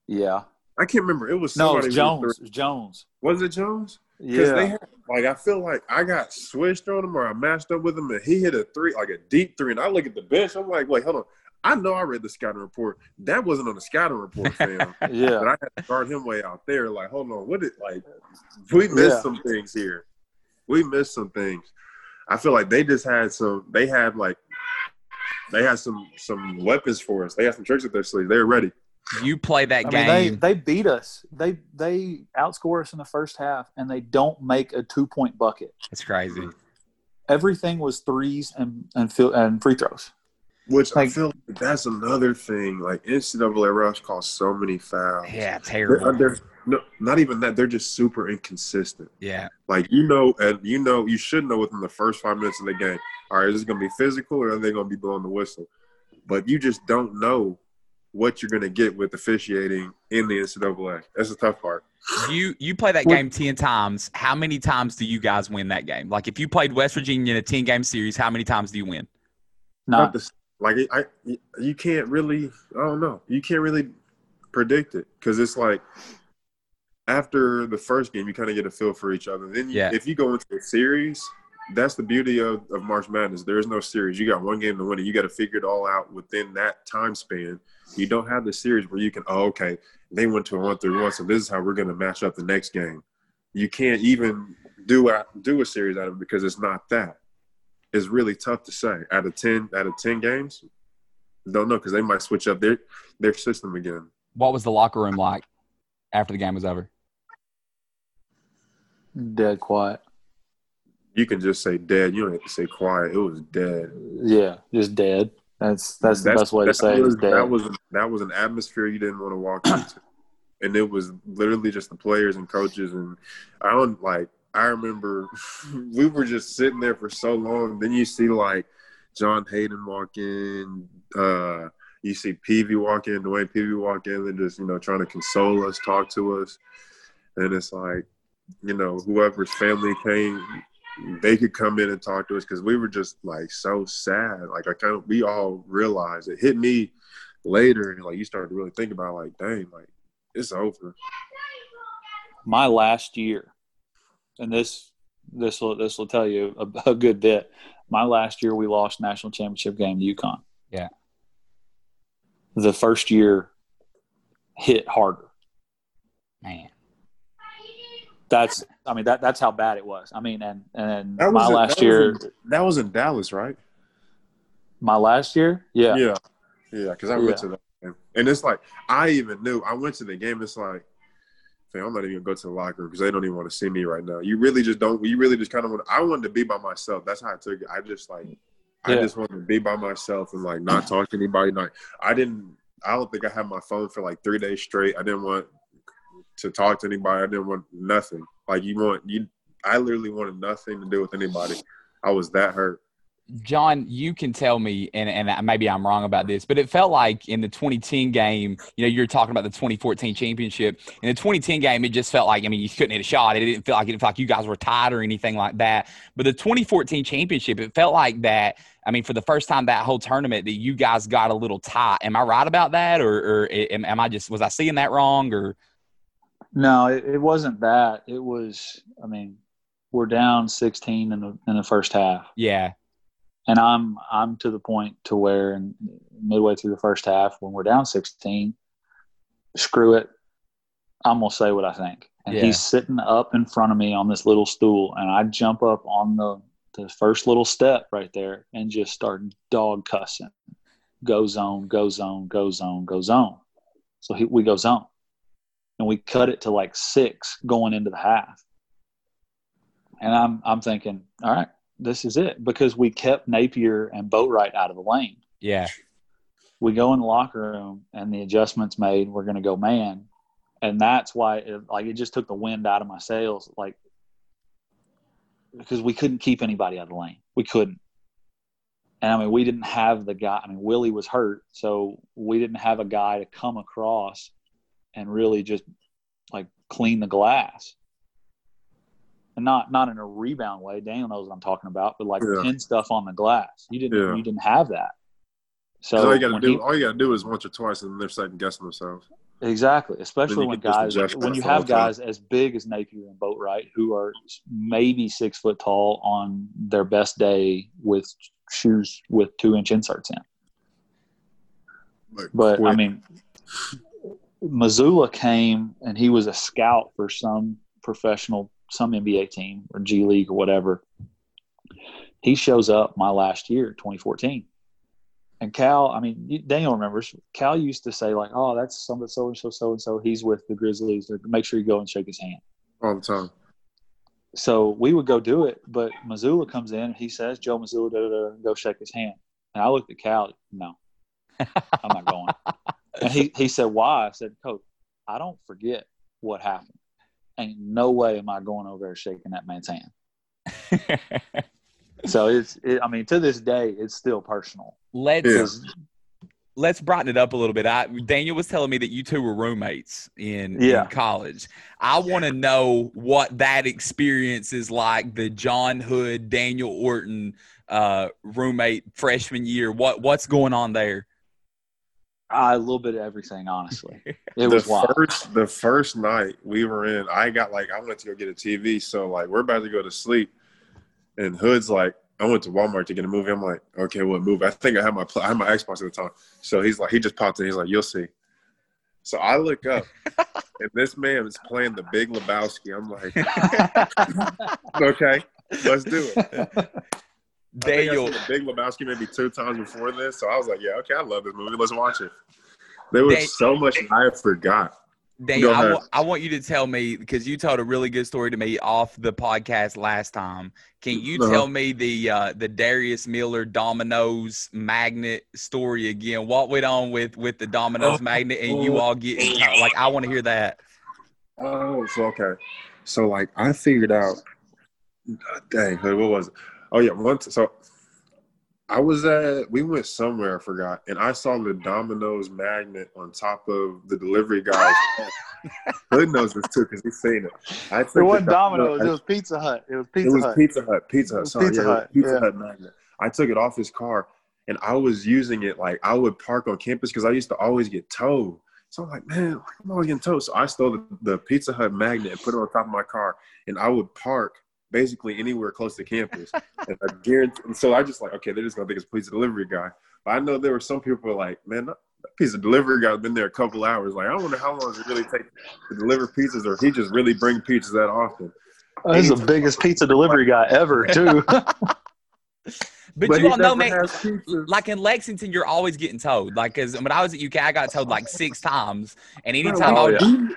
yeah. I can't remember. It was No, somebody it's who Jones. threw- Jones. Was it Jones? Yeah. they had, like I feel like I got switched on him or I matched up with him and he hit a three, like a deep three. And I look at the bench, I'm like, wait, hold on. I know I read the scouting report. That wasn't on the scouting report, fam. yeah. but I had to guard him way out there. Like, hold on, what did like we missed Yeah. some things here. We missed some things. I feel like they just had some. They had like they had some some weapons for us. They had some tricks up their sleeve. They're ready. You play that I game. mean, they they beat us. They they outscore us in the first half, and they don't make a two point bucket. it's crazy. Mm-hmm. Everything was threes and and field, and free throws. Which I feel like that's another thing. Like NCAA refs call so many fouls. Yeah, They're, terrible. they're- no, not even that. They're just super inconsistent. Yeah, Like you know, and you know, you should know within the first five minutes of the game. All right, is this going to be physical or are they going to be blowing the whistle? but you just don't know what you're going to get with officiating in the NCAA. That's the tough part. You you play that game ten times. How many times do you guys win that game? Like if you played West Virginia in a ten game series, how many times do you win? Not the, like I, you can't really. I don't know. You can't really predict it because it's like after the first game, you kind of get a feel for each other. Then, you, Yeah. if you go into a series, that's the beauty of, of March Madness. There is no series. You got one game to win it. You got to figure it all out within that time span. You don't have the series where you can, oh, okay, they went to a one three one, so this is how we're going to match up the next game. You can't even do a, do a series out of it because it's not that. It's really tough to say. Out of ten, out of ten games, don't know because they might switch up their their system again. What was the locker room like after the game was over? dead quiet. You can just say dead. You don't have to say quiet. It was dead. Yeah, just dead. That's that's the best way to say it. was, Is dead. That was that was an atmosphere you didn't want to walk into, and it was literally just the players and coaches. And I don't like. I remember we were just sitting there for so long. Then you see like John Hayden walk in. Uh, you see Peevy walk in, DeWayne Peevy walk in, and just you know trying to console us, talk to us, and it's like you know whoever's family came they could come in and talk to us because we were just like so sad. Like I kind of we all realized it hit me later, and like you started to really think about like, dang, like it's over. my last year, and this this will this will tell you a, a good bit. My last year, we lost national championship game to UConn. Yeah. The first year hit harder. Man. That's I mean that that's how bad it was. I mean, and and That my was in- last that was year, in- That was in Dallas, right? my last year, yeah, yeah, yeah. Because I went Yeah. to that game, and it's like I even knew I went to the game. It's like. "Fam, I'm not even gonna go to the locker room because they don't even want to see me right now. You really just don't. You really just kind of want. I wanted to be by myself. That's how I took it. I just like, I just wanted to be by myself and like not talk to anybody. Like I didn't. I don't think I had my phone for like three days straight. I didn't want to talk to anybody. I didn't want nothing. Like you want you. I literally wanted nothing to do with anybody. I was that hurt. John, you can tell me, and, and maybe I'm wrong about this, but it felt like in the 2010 game, you know, you're talking about the 2014 championship. In the 2010 game, it just felt like, I mean, you couldn't hit a shot. It didn't feel like it feel like you guys were tied or anything like that. But the 2014 championship, it felt like that. I mean, for the first time that whole tournament, that you guys got a little tight. Am I right about that, or, or am, am I just was I seeing that wrong, or No, it, it wasn't that. It was. I mean, we're down 16 in the in the first half, yeah, and I'm I'm to the point to where, in, midway through the first half, when we're down 16, screw it, I'm gonna say what I think. And Yeah. he's sitting up in front of me on this little stool, and I jump up on the the first little step right there and just start dog cussing. Go zone, go zone, go zone, go zone. So he, we go zone and we cut it to like six going into the half. And I'm I'm thinking, all right, this is it because we kept Napier and Boatright out of the lane. yeah, We go in the locker room and the adjustments made. We're going to go man, and that's why it, like it just took the wind out of my sails, like because we couldn't keep anybody out of the lane. We couldn't. And I mean, we didn't have the guy. I mean, Willie was hurt, so we didn't have a guy to come across and really just like clean the glass. And not not in a rebound way. Daniel knows what I'm talking about, but like Yeah. pin stuff on the glass. You didn't Yeah. you didn't have that. So all you gotta do, he- all you gotta do is once or twice, and they're second guessing themselves. Exactly, especially when guys when you have the time. guys as big as Napier and Boatright who are maybe six foot tall on their best day with shoes with two inch inserts in. Like, But I mean, Mazzulla came and he was a scout for some professional, some NBA team or G League or whatever. He shows up my last year, 2014. And Cal, I mean, Daniel remembers, Cal used to say, like, oh, that's some so and so, so and so. He's with the Grizzlies. Make sure you go and shake his hand. all the time. So we would go do it. But Mazzulla comes in. And he says, Joe Mazzulla, da, da, da, go shake his hand. And I looked at Cal, no, I'm not going. And he, he said, Why? I said, Coach, I don't forget what happened. Ain't no way am I going over there shaking that man's hand. So it's, it, I mean, to this day, it's still personal. let's Yeah. Let's brighten it up a little bit. I, Daniel was telling me that you two were roommates in, Yeah. in college. I want to know what that experience is like. The Jon Hood, Daniel Orton uh, roommate freshman year. What what's going on there? Uh, a little bit of everything, honestly. It the was wild. first the first night we were in, I got like I went to go get a TV, so like we're about to go to sleep, and Hood's like, I went to Walmart to get a movie. I'm like, okay, what movie? I think I had my I had my Xbox at the time, so he's like, he just popped in. He's like, you'll see. So I look up, and this man is playing the Big Lebowski. I'm like, okay, let's do it. I think I Daniel, the Big Lebowski maybe two times before this, so I was like, yeah, okay, I love this movie. Let's watch it. There was Dan- so much I forgot. Daniel, I wa- I want you to tell me because you told a really good story to me off the podcast last time. Can you Uh-huh. tell me the uh, the Darius Miller Domino's magnet story again? What went on with with the Domino's Oh, magnet and you all getting like I want to hear that. Oh, so okay. So like I figured out uh, dang, what was it? Oh yeah, once so I was at we went somewhere, I forgot, and I saw the Domino's magnet on top of the delivery guy's. Hood knows this too because he's seen it. I It wasn't Domino's. It was Pizza Hut. It was Pizza. it Pizza was Hut. Pizza Hut. Pizza It Hut. Sorry, Pizza yeah, Hut, Pizza yeah. Hut magnet. I took it off his car, and I was using it like I would park on campus because I used to always get towed. So I'm like, man, I'm always getting towed. So I stole the, the Pizza Hut magnet and put it on top of my car, and I would park basically anywhere close to campus. and I guarantee. And so I just like, okay, they're just gonna think it's a pizza delivery guy. But I know there were some people who were like, man, that pizza delivery guy's been there a couple hours. Like, I wonder how long does it really take to deliver pizzas, or if he just really bring pizzas that often. Oh, He's the biggest pizza delivery guy ever, too. But, But you he all know, man. Like in Lexington, you're always getting towed. Like, cause when I was at UK, I got towed like six times, and anytime Oh, I would, we,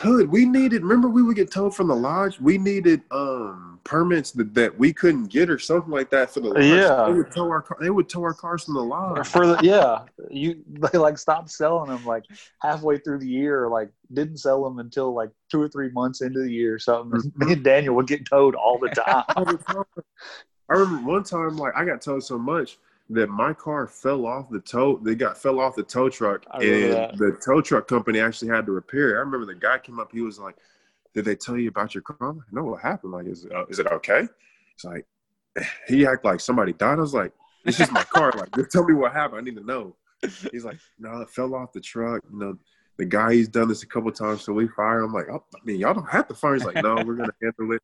Hood, we needed. Remember, we would get told from the lodge. We needed um permits that, that we couldn't get or something like that for the lodge. Yeah. they would tow our car. They would tow our cars from the lodge. For the yeah, you they like stopped selling them like halfway through the year, or like didn't sell them until like two or three months into the year or something. Mm-hmm. Me and Daniel would get towed all the time. All the time. I remember one time, like I got towed so much that my car fell off the tow. They got fell off the tow truck, and that. the tow truck company actually had to repair. it. I remember the guy came up. He was like, "Did they tell you about your car?" I'm like, no, what happened? Like, is uh, is it okay? It's like he act like somebody died. I was like, "It's just my car." Like, just tell me what happened. I need to know. He's like, "No, it fell off the truck." You know, the guy he's done this a couple times, so we fire. him. I'm like, oh, I mean, y'all don't have to fire. He's like, "No, we're gonna handle it."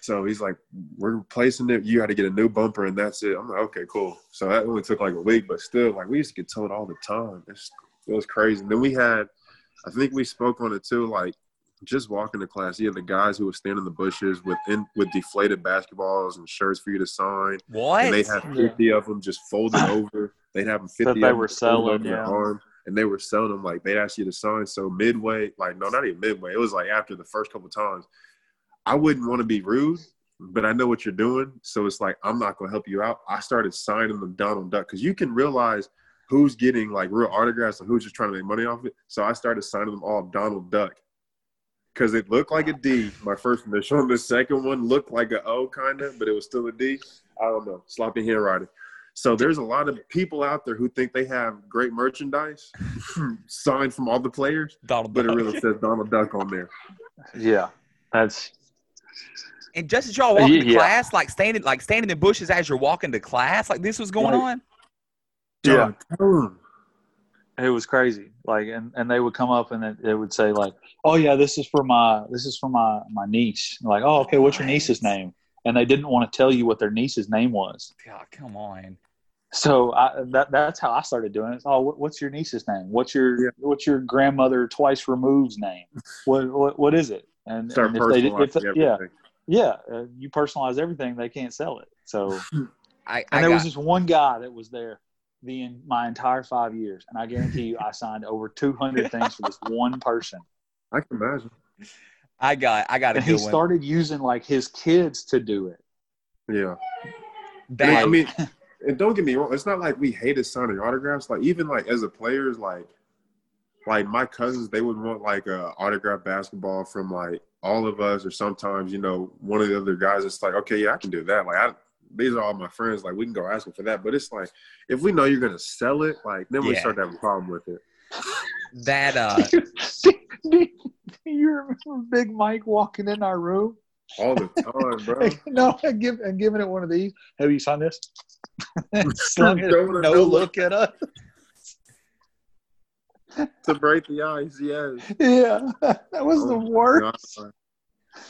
So he's like, "We're replacing it. You got to get a new bumper, and that's it." I'm like, "Okay, cool." So that only took like a week, but still, like we used to get told all the time. It's, it was crazy. And then we had, I think we spoke on it too. Like just walking to class, you had the guys who would stand in the bushes with in, with deflated basketballs and shirts for you to sign, what? and have Yeah. 50 of them just folded over. They'd have them 50 That they were selling, over their arm, and they were selling them like they'd ask you to sign. So midway, like no, not even midway. It was like after the first couple times. I wouldn't want to be rude, but I know what you're doing. So it's like, I'm not going to help you out. I started signing them Donald Duck because you can realize who's getting like real autographs and who's just trying to make money off it. So I started signing them all Donald Duck because it looked like a D, my first initial. And the second one looked like an O kind of, but it was still a D. I don't know. Sloppy handwriting. So there's a lot of people out there who think they have great merchandise signed from all the players, Donald but it really says Donald Duck on there. yeah, that's And just as y'all walking to class, like standing, like standing in bushes as you're walking to class, like this was going Right. on. yeah. John. It was crazy. Like, and, and they would come up and it, it would say like, "Oh yeah, this is for my this is for my my niece." Like, "Oh okay, what's your niece's name?" And they didn't want to tell you what their niece's name was. God, come on. So I, that that's how I started doing it. Oh, what, what's your niece's name? What's your Yeah. what's your grandmother twice removed's name? What what, what is it? And, Start and if they personalizing they- yeah everything. yeah, uh, you personalize everything, they can't sell it. So I, and there got, was just one guy that was there the in, my entire five years, and I guarantee you, I signed over two hundred things for this one person. I can imagine. I got, I got a And good he one. started using like his kids to do it. Yeah. That- I mean, and don't get me wrong, it's not like we hated signing autographs. Like even like as a players, like like my cousins, they would want like a autograph basketball from like all of us, or sometimes you know one of the other guys. It's like, okay, yeah, I can do that. Like I, these are all my friends. Like we can go ask them for that. But it's like if we know you're gonna sell it, like then we Yeah. start to have a problem with it. That uh, do, do you remember Big Mike walking in our room? All the time, bro. no, and, give, and giving it one of these. Have you signed this? Slung it, no look at us. To break the ice, yes. Yeah, that was the Oh, worst. God.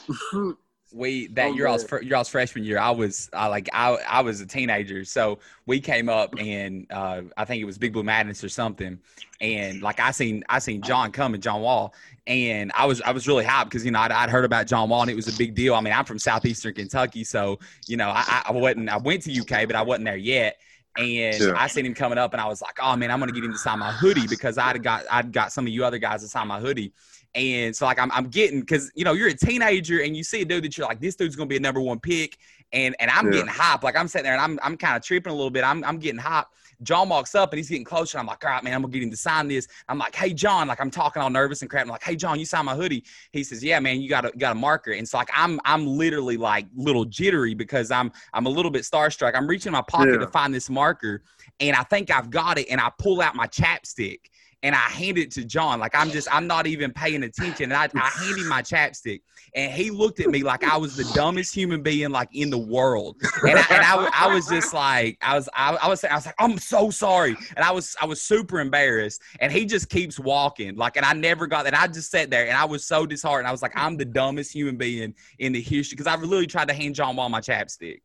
we that Oh, year I was man. fr- year I freshman year I was I like I I was a teenager so we came up and uh I think it was Big Blue Madness or something and like I seen I seen John coming John Wall and I was I was really hyped because you know I'd, I'd heard about John Wall and it was a big deal I mean I'm from southeastern Kentucky so you know I I I wasn't I went to UK but I wasn't there yet and Yeah. I seen him coming up and I was like oh man I'm gonna get him to sign my hoodie because I'd got I'd got some of you other guys to sign my hoodie and so like I'm, I'm getting because you know you're a teenager and you see a dude that you're like this dude's gonna be a number one pick and and I'm Yeah. getting hyped like I'm sitting there and I'm I'm kind of tripping a little bit I'm I'm getting hyped. John walks up and he's getting closer. I'm like, all right, man, I'm gonna get him to sign this. I'm like, hey, John, like I'm talking all nervous and crap. I'm like, hey, John, you signed my hoodie. He says, yeah, man, you got a got a marker. And so like I'm I'm literally like little jittery because I'm I'm a little bit starstruck. I'm reaching in my pocket Yeah. to find this marker, and I think I've got it. And I pull out my chapstick and I hand it to John. Like I'm just, I'm not even paying attention. And I, I hand him my chapstick, and he looked at me like I was the dumbest human being like in the world. And I, and I, I was just like, I was, I, I was, I was like, I'm so sorry, and I was, I was super embarrassed. And he just keeps walking, like, and I never got that. I just sat there, and I was so disheartened. I was like, I'm the dumbest human being in the history because I literally tried to hand John Wall my chapstick.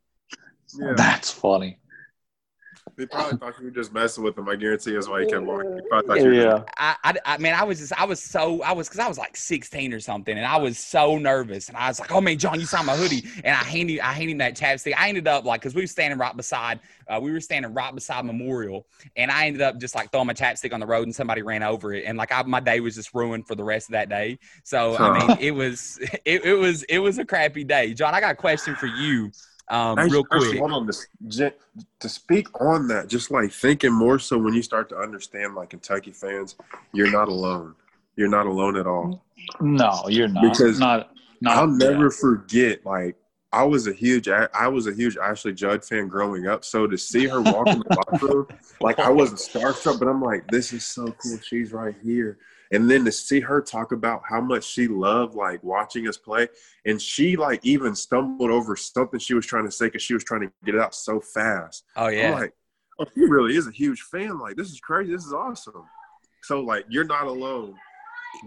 Yeah. That's funny. They probably thought you were just messing with him. I guarantee that's why he kept walking. They probably thought you were Yeah. I, I, I mean, I was just, I was so, I was, cause I was like 16 or something, and I was so nervous, and I was like, oh man, John, you signed my hoodie, and I handed, I handed him that chapstick. I ended up like, cause we were standing right beside, uh, we were standing right beside Memorial, and I ended up just like throwing my chapstick on the road, and somebody ran over it, and like I, my day was just ruined for the rest of that day. So I mean, it was, it, it was, it was a crappy day. John, I got a question for you, um, Actually- real quick. hold on. To, to speak on that, just like thinking more so when you start to understand, like Kentucky fans, you're not alone. You're not alone at all. No, you're not. Because not. Not. I'll never yeah. forget. Like I was a huge, I was a huge Ashley Judd fan growing up. So to see her walk in the locker room, like I wasn't starstruck, but I'm like, this is so cool. She's right here. And then to see her talk about how much she loved like watching us play, and she like even stumbled over something she was trying to say because she was trying to get it out so fast. Oh I'm yeah, like, oh, she really is a huge fan. Like, this is crazy. This is awesome. So, like, you're not alone.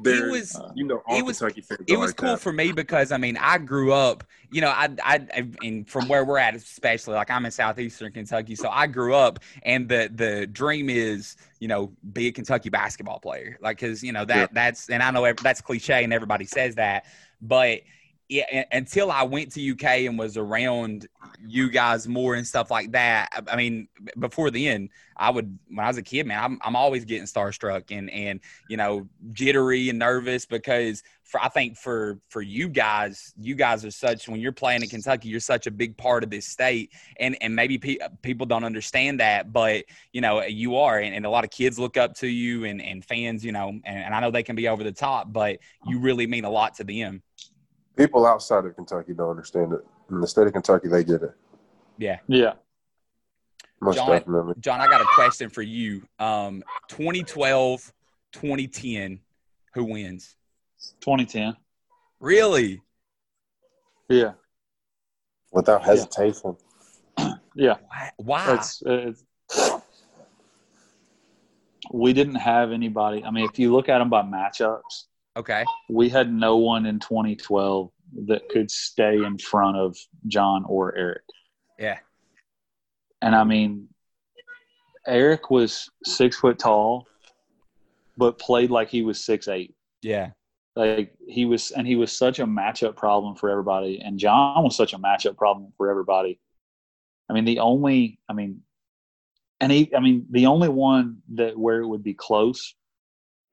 There's, was- uh, you know, all it was- Kentucky fans. it was like cool that. for me because I mean I grew up, you know, I I and from where we're at, especially like I'm in southeastern Kentucky, so I grew up, and the the dream is you know be a Kentucky basketball player, like because you know that Yeah. that's and I know that's cliche and everybody says that, but. Yeah, until I went to UK and was around you guys more and stuff like that. I- mean, before then, I would when I was a kid, man, I'm I'm always getting starstruck and and you know jittery and nervous because for I think for for you guys, you guys are such when you're playing in Kentucky, you're such a big part of this state, and and maybe pe- uh, people don't understand that, but you know uh, you are, and, and a lot of kids look up to you, and and fans, you know, and, and I know they can be over the top, but you really mean a lot to them. People outside of Kentucky don't understand it. In the state of Kentucky, they get it. Yeah, Yeah. Most John- definitely. John, I got a question for you. Um, 2012, 2010, who wins? 2010. Really? Yeah. Without hesitation. Yeah. Why? Why? It's, it's we didn't have anybody. I mean, if you look at them by matchups, Okay. we had no one in 2012 that could stay in front of John or Eric. Yeah. And I mean, Eric was six foot tall, but played like he was six eight. Yeah. Like he was, and he was such a matchup problem for everybody. And John was such a matchup problem for everybody. I mean, the only, I mean, and he, I mean, the only one that where it would be close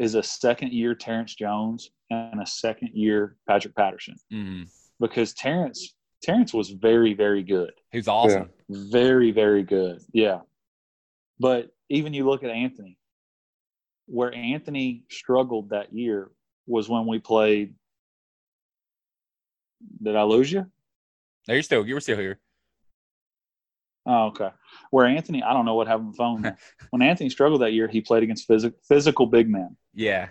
is a second year Terrence Jones and a second year Patrick Patterson Mm-hmm. because Terrence Terrence was very very good, He's awesome. very very good. Yeah, but even you look at Anthony, where Anthony struggled that year was when we played. Did I lose you? No, you're still you were still here. Oh, okay. Where Anthony, I don't know what happened with phone. when Anthony struggled that year, he played against phys- physical big men. Yeah.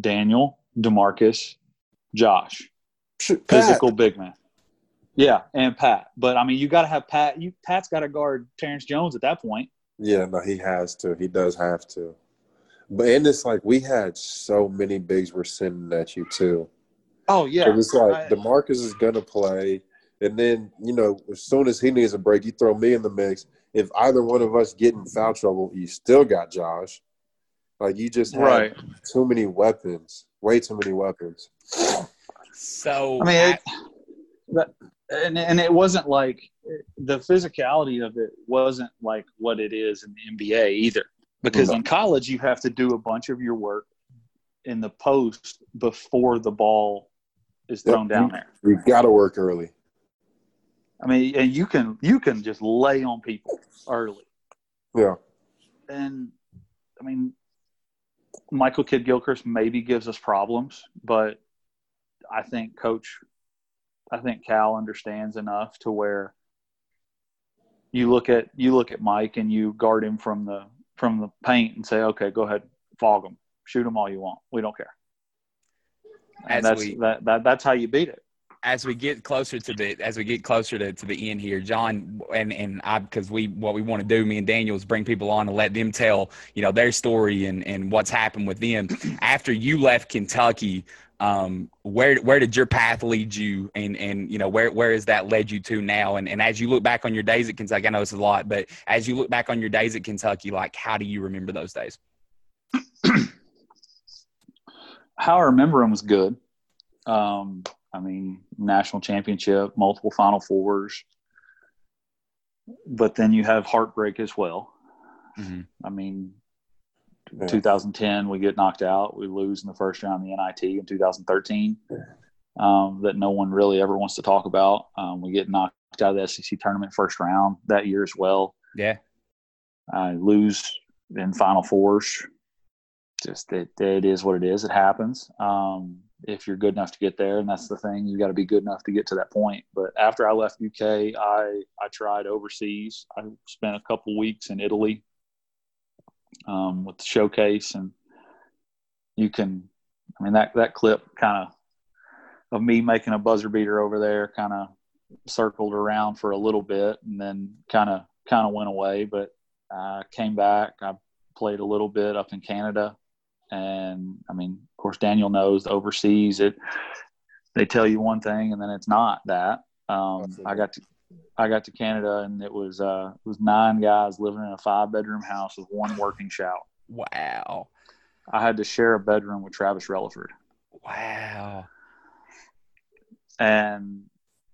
Daniel, Demarcus, Josh, Shoot, physical big man. Yeah, and Pat. But I mean, you got to have Pat. You Pat's got to guard Terrence Jones at that point. Yeah, no, he has to. He does have to. But and it's like we had so many bigs were sending at you too. Oh yeah, It was like I- Demarcus is gonna play, and then you know as soon as he needs a break, you throw me in the mix. If either one of us get in foul trouble, you still got Josh. Like you just had right. too many weapons, way too many weapons. So I mean, it, but, and and it wasn't like the physicality of it wasn't like what it is in the NBA either. Because No. in college, you have to do a bunch of your work in the post before the ball is Yep. thrown down there. We got to work early. I mean, and you can you can just lay on people early. Yeah, and I mean, Michael Kidd Gilchrist maybe gives us problems, but I think Coach, I think Cal understands enough to where you look at you look at Mike and you guard him from the from the paint and say, okay, go ahead, fog him, shoot him all you want, we don't care. And As that's we- that, that that's how you beat it. As we get closer to the as we get closer to, to the end here, John and and I because we what we want to do, me and Daniel is bring people on and let them tell you know their story and and what's happened with them after you left Kentucky. Um, where where did your path lead you, and and you know where where has that led you to now? And and as you look back on your days at Kentucky, I know it's a lot, but as you look back on your days at Kentucky, like how do you remember those days? how I remember them was good. Um, I mean, national championship, multiple Final Fours, but then you have heartbreak as well. Mhm. I mean, Yeah. 2010 we get knocked out. We lose in the first round of the NIT in 2013. Um, that no one really ever wants to talk about. Um, we get knocked out of the SEC tournament first round that year as well. Yeah, I lose in Final Fours. Just it, it is what it is. It happens. Um, if you're good enough to get there, and that's the thing, you got to be good enough to get to that point. But after I left UK, I I tried overseas. I spent a couple weeks in Italy um, with the showcase, and you can, I mean that that clip kind of of me making a buzzer beater over there kind of circled around for a little bit, and then kind of kind of went away. But I came back. I played a little bit up in Canada, and I mean, of course, Daniel knows overseas it. They tell you one thing, and then it's not that. Um, I got to I got to Canada, and it was uh, it was nine guys living in a five bedroom house with one working shower. wow, I had to share a bedroom with Travis Relaford, wow, and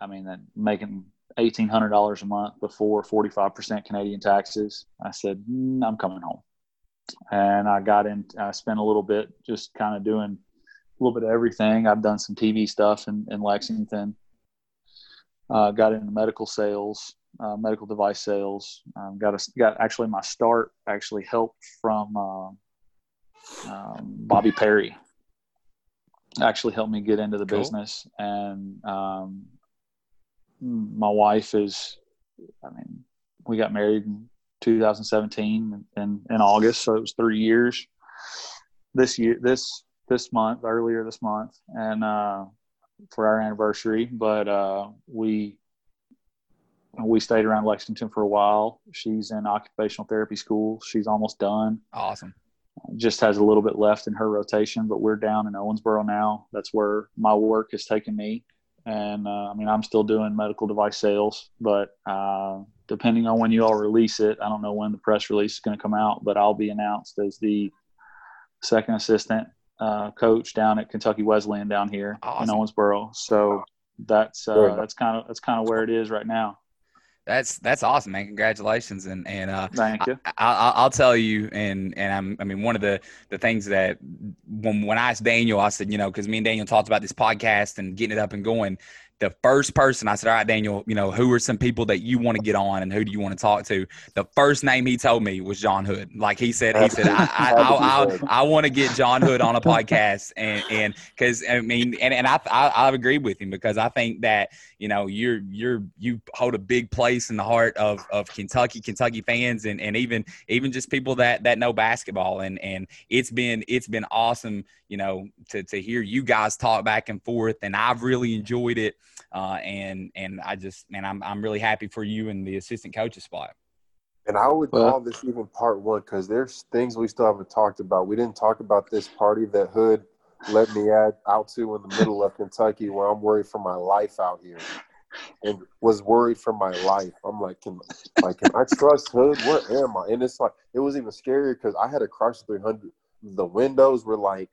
I mean, that making eighteen hundred dollars a month before forty five percent Canadian taxes. I said, mm, I'm coming home, and I got in. I spent a little bit just kind of doing a little bit of everything. I've done some TV stuff in, in Lexington. Uh, got into medical sales, uh, medical device sales. Um, got a, got actually my start actually helped from uh, um, Bobby Perry. Actually helped me get into the Cool. business, and um, my wife is. I mean, we got married in 2017 in, in August, so it was three years. This year, this this month, earlier this month, and uh, for our anniversary. But uh, we we stayed around Lexington for a while. She's in occupational therapy school. She's almost done. awesome. Just has a little bit left in her rotation, but we're down in Owensboro now. That's where my work has taken me. And uh, I mean, I'm still doing medical device sales, but uh, depending on when you all release it, I don't know when the press release is going to come out, but I'll be announced as the second assistant uh, coach down at Kentucky Wesleyan down here Awesome. in Owensboro. So that's uh, that's kind of that's kind of where it is right now. That's that's awesome, man. Congratulations, and and uh, Thank you. I, I, I'll tell you, and and I'm, I mean, one of the the things that when when I asked Daniel, I said, you know, because me and Daniel talked about this podcast and getting it up and going. The first person I said, "All right, Daniel, you know, who are some people that you want to get on, and who do you want to talk to?" The first name he told me was Jon Hood. Like he said, he said, "I I, I, I, I want to get Jon Hood on a podcast," and and because I mean, and and I, I I agree with him because I think that you know you're you're you hold a big place in the heart of of Kentucky Kentucky fans and and even even just people that that know basketball. And and it's been it's been awesome you know to to hear you guys talk back and forth. And I've really enjoyed it uh, and and I just man, I'm I'm really happy for you in the assistant coach's spot. And I would well, call this even part one because there's things we still haven't talked about. We didn't talk about this party that Hood let me add out to in the middle of Kentucky, where I'm worried for my life out here, and was worried for my life. I'm like, can like can I trust Hood? Where am I? And it's like it was even scarier because I had a Chrysler 300. The windows were like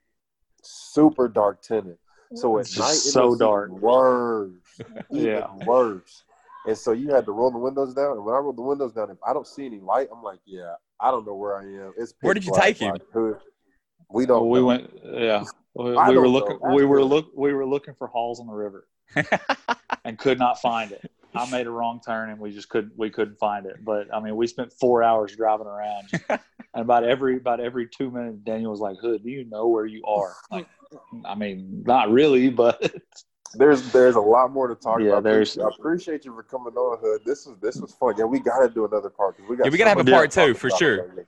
super dark tinted. So at night, so dark. Worse. yeah. Worse. And so you had to roll the windows down. And when I roll the windows down, if I don't see any light, I'm like, yeah, I don't know where I am. It's where did you take him? We don't. Well, we went. Yeah, we, we were looking. We were look. We were looking for halls on the river, and could not find it. I made a wrong turn and we just couldn't we couldn't find it. But I mean, we spent four hours driving around, and about every about every two minutes, Daniel was like, "Hood, do you know where you are?" Like, I mean, not really, but there's there's a lot more to talk yeah, about. There's, I appreciate you for coming on, Hood. This was this was fun. Yeah, we got to do another part. We got yeah, we got to have a part two for sure.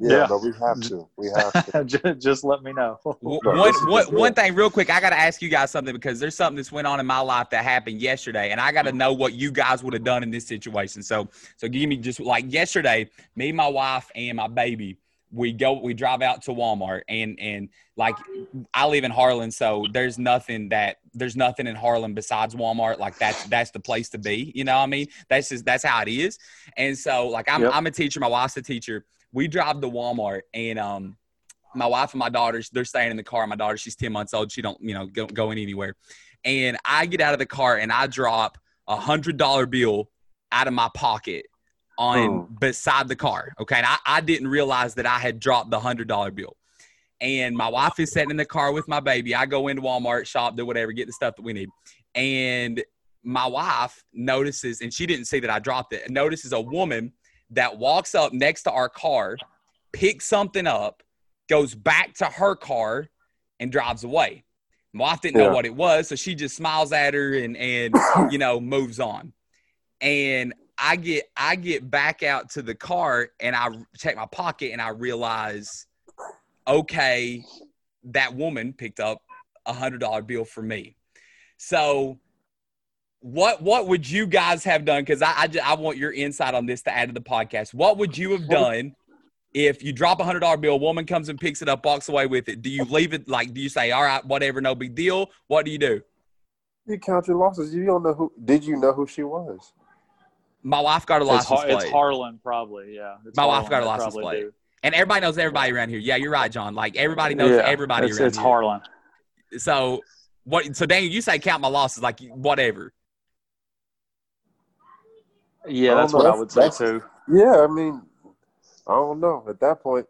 Yeah, yeah. No, we have to. We have to. just, just let me know. one, one, one thing, real quick, I got to ask you guys something because there's something that's went on in my life that happened yesterday, and I got to know what you guys would have done in this situation. So, so give me just like yesterday, me, my wife, and my baby we go we drive out to Walmart and and like I live in Harlan so there's nothing that there's nothing in Harlan besides Walmart. Like that's that's the place to be you know what I mean? That's just that's how it is. And so like I'm yep. I'm a teacher my wife's a teacher. We drive to Walmart and um my wife and my daughters they're staying in the car. My daughter she's 10 months old. She don't you know go, going anywhere. And I get out of the car and I drop a hundred dollar bill out of my pocket on oh. beside the car. Okay. And I, I didn't realize that I had dropped the hundred dollar bill. And my wife is sitting in the car with my baby. I go into Walmart, shop, do whatever, get the stuff that we need. And my wife notices, and she didn't see that I dropped it, notices a woman that walks up next to our car, picks something up, goes back to her car, and drives away. My wife didn't yeah. know what it was, so she just smiles at her and and you know moves on. And I get I get back out to the car and I check my pocket and I realize, okay, that woman picked up a hundred dollar bill for me. So what what would you guys have done? Because I, I, I want your insight on this to add to the podcast. What would you have done if you drop a hundred dollar bill? A woman comes and picks it up, walks away with it. Do you leave it like? Do you say, all right, whatever, no big deal? What do you do? You count your losses. You don't know who. Did you know who she was? My wife got a license it's, plate. It's Harlan, probably. Yeah. It's my Harlan, wife got a license plate. Do. And everybody knows everybody around here. Yeah, you're right, John. Like everybody knows yeah, everybody it's, around it's here. It's Harlan. So what? So Daniel, you say count my losses, like whatever. Yeah, that's what I would say too. Yeah, I mean, I don't know. At that point,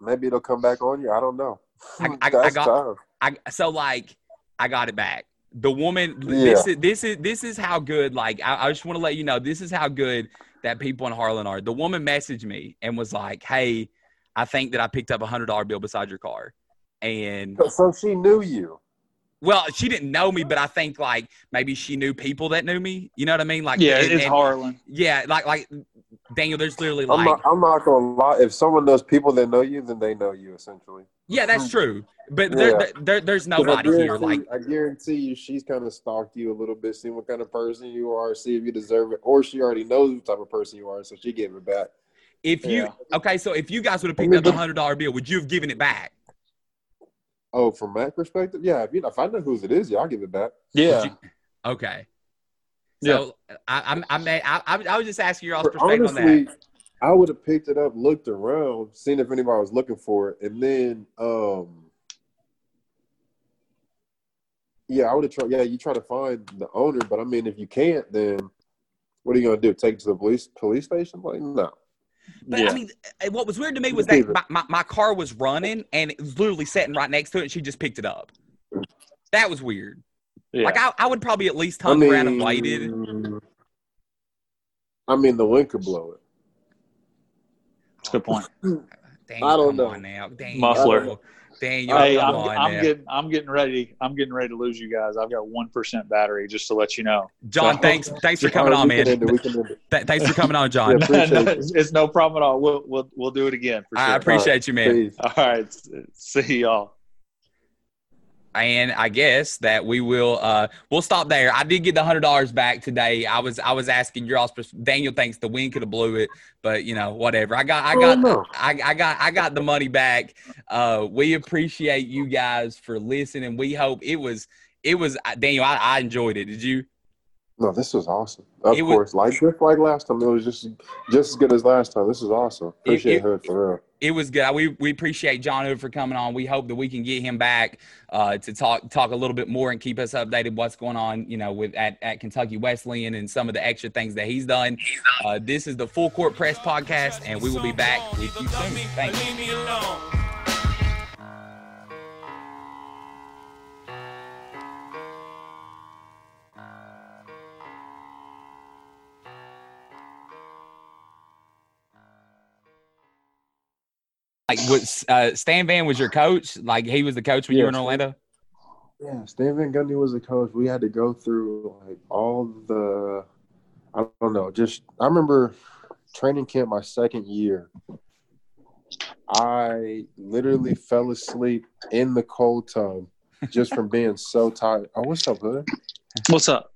maybe it'll come back on you. I don't know. I, I, I got. I so like I got it back the woman yeah. this is this is this is how good like I, I just want to let you know this is how good that people in Harlan are. The woman messaged me and was like, "Hey, I think that I picked up a hundred dollar bill beside your car," and so she knew you. Well, she didn't know me, but I think like maybe she knew people that knew me. You know what I mean? Like, yeah, and, it's and, Harlan. Yeah, like like Daniel. There's literally like I'm not, I'm not gonna lie. If someone knows people that know you, then they know you essentially. Yeah, that's hmm. true. But yeah. there, there, there's nobody here. Like I guarantee you, she's kind of stalked you a little bit, seeing what kind of person you are, see if you deserve it, or she already knows what type of person you are, so she gave it back. If you yeah. okay, so if you guys would have picked I mean, up the hundred dollar bill, would you have given it back? Oh, from my perspective, yeah. If you know, if I know whose it is, yeah, I'll give it back. Yeah. You, okay. So yeah. I, I'm, I, may, I, I was just asking your all's perspective honestly, on that. I would have picked it up, looked around, seen if anybody was looking for it, and then um yeah, I would have tried. Yeah, you try to find the owner, but I mean, if you can't, then what are you gonna do? Take it to the police police station? Like, no. But yeah. I mean, eh, what was weird to me was that my, my, my, car was running and it was literally sitting right next to it, and she just picked it up. That was weird. Yeah. Like I, I would probably at least I hung mean, around and waited. I mean, the wind could blow it. That's a good point. Daniel, I don't know. now. Daniel, Muffler. Daniel, Hey, I'm, I'm getting I'm getting ready. I'm getting ready to lose you guys. I've got one percent battery, just to let you know. John, So- thanks, thanks for coming All on, man. it, we can end it. Th- thanks for coming on, John. Yeah, appreciate No, it's, it's no problem at all. We'll we'll we'll do it again for sure. I appreciate you, man. Peace. All right, see y'all. And I guess that we will uh we'll stop there. I did get the hundred dollars back today. I was I was asking your all Daniel thinks the wind could have blew it, but you know whatever. I got I Oh, got no. I, I got I got the money back. Uh, we appreciate you guys for listening. We hope it was it was Daniel. I, I enjoyed it. Did you? No, this was awesome. Of It was- course, like just like last time, it was just just as good as last time. This is awesome. Appreciate it- Hood for real. It was good. We we appreciate Jon Hood for coming on. We hope that we can get him back uh, to talk talk a little bit more and keep us updated what's going on, you know, with at, at Kentucky Wesleyan and some of the extra things that he's done. Uh, this is the Full Court Press podcast, and we will be back with you soon. Thanks. Like, was uh, Stan Van was your coach? Like, he was the coach when you were in Orlando. Yeah, Stan Van Gundy was the coach. We had to go through like all the, I don't know, just I remember training camp my second year. I literally fell asleep in the cold tub just from being so tired. Oh, what's up, Hood? What's up?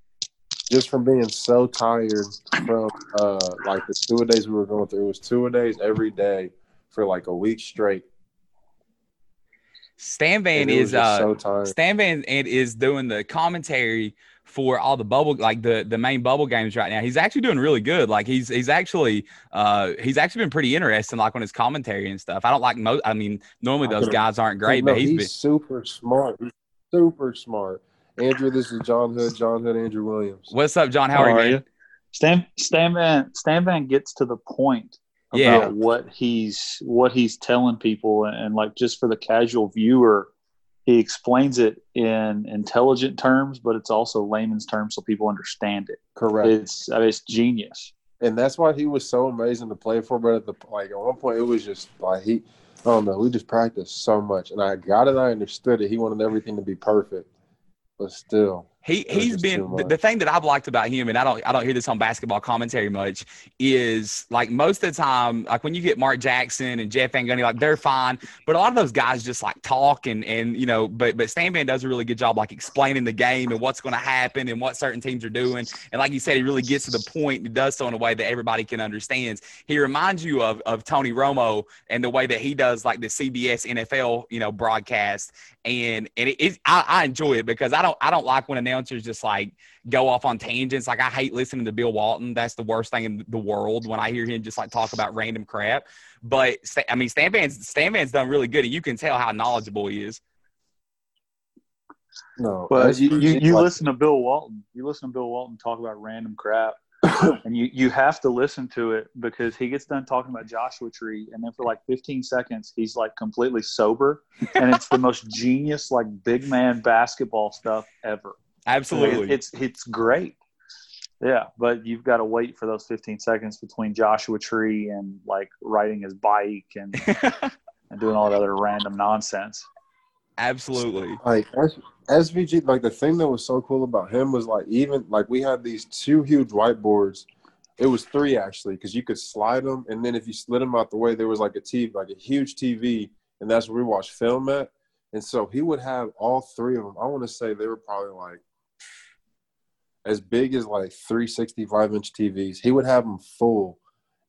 Just from being so tired from uh like the two a days we were going through. It was two a days every day for like a week straight. Stan Van And is uh, so tired. Stan Van and is doing the commentary for all the bubble like the the main bubble games right now. He's actually doing really good. Like he's he's actually uh he's actually been pretty interesting like on his commentary and stuff. I don't like most I mean normally those guys aren't great, No, but he's he's been super smart. He's super smart. Andrew, this is Jon Hood. Jon Hood, Andrew Williams. What's up, Jon? How, are you? man? Stan Stan Van Stan Van gets to the point about Yeah. what he's what he's telling people, and, like just for the casual viewer, he explains it in intelligent terms, but it's also layman's terms so people understand it. Correct. It's I mean, it's genius. and that's why he was so amazing to play for. But at the like at one point, it was just like he, I don't know, we just practiced so much, and I got it. I understood it. He wanted everything to be perfect, but still, He he's been the, the thing that I've liked about him, and I don't I don't hear this on basketball commentary much, is like most of the time, like when you get Mark Jackson and Jeff Van Gundy, like they're fine, but a lot of those guys just like talk and and you know, but but Stan Van does a really good job like explaining the game and what's going to happen and what certain teams are doing, and like you said, he really gets to the point and does so in a way that everybody can understand. He reminds you of of Tony Romo and the way that he does like the CBS NFL you know broadcast and and it, it I, I enjoy it because I don't I don't like when announcers just like go off on tangents. Like I hate listening to Bill Walton. That's the worst thing in the world when I hear him just like talk about random crap. But I mean, Stan Van's Stan Van's done really good, and you can tell how knowledgeable he is. no. But you, you, you like, listen to Bill Walton. You listen to Bill Walton talk about random crap, and you, you have to listen to it because he gets done talking about Joshua Tree, and then for like 15 seconds, he's like completely sober, and it's the most genius like big man basketball stuff ever. Absolutely. It's it's great. Yeah, but you've got to wait for those 15 seconds between Joshua Tree and like riding his bike and, and doing all that other random nonsense. Absolutely. like SVG, like the thing that was so cool about him was like even like we had these two huge whiteboards. It was three actually because you could slide them, and then if you slid them out the way, there was like a TV, like a huge TV, and that's where we watched film at. And so he would have all three of them. I want to say they were probably like as big as like 365 inch TVs. He would have them full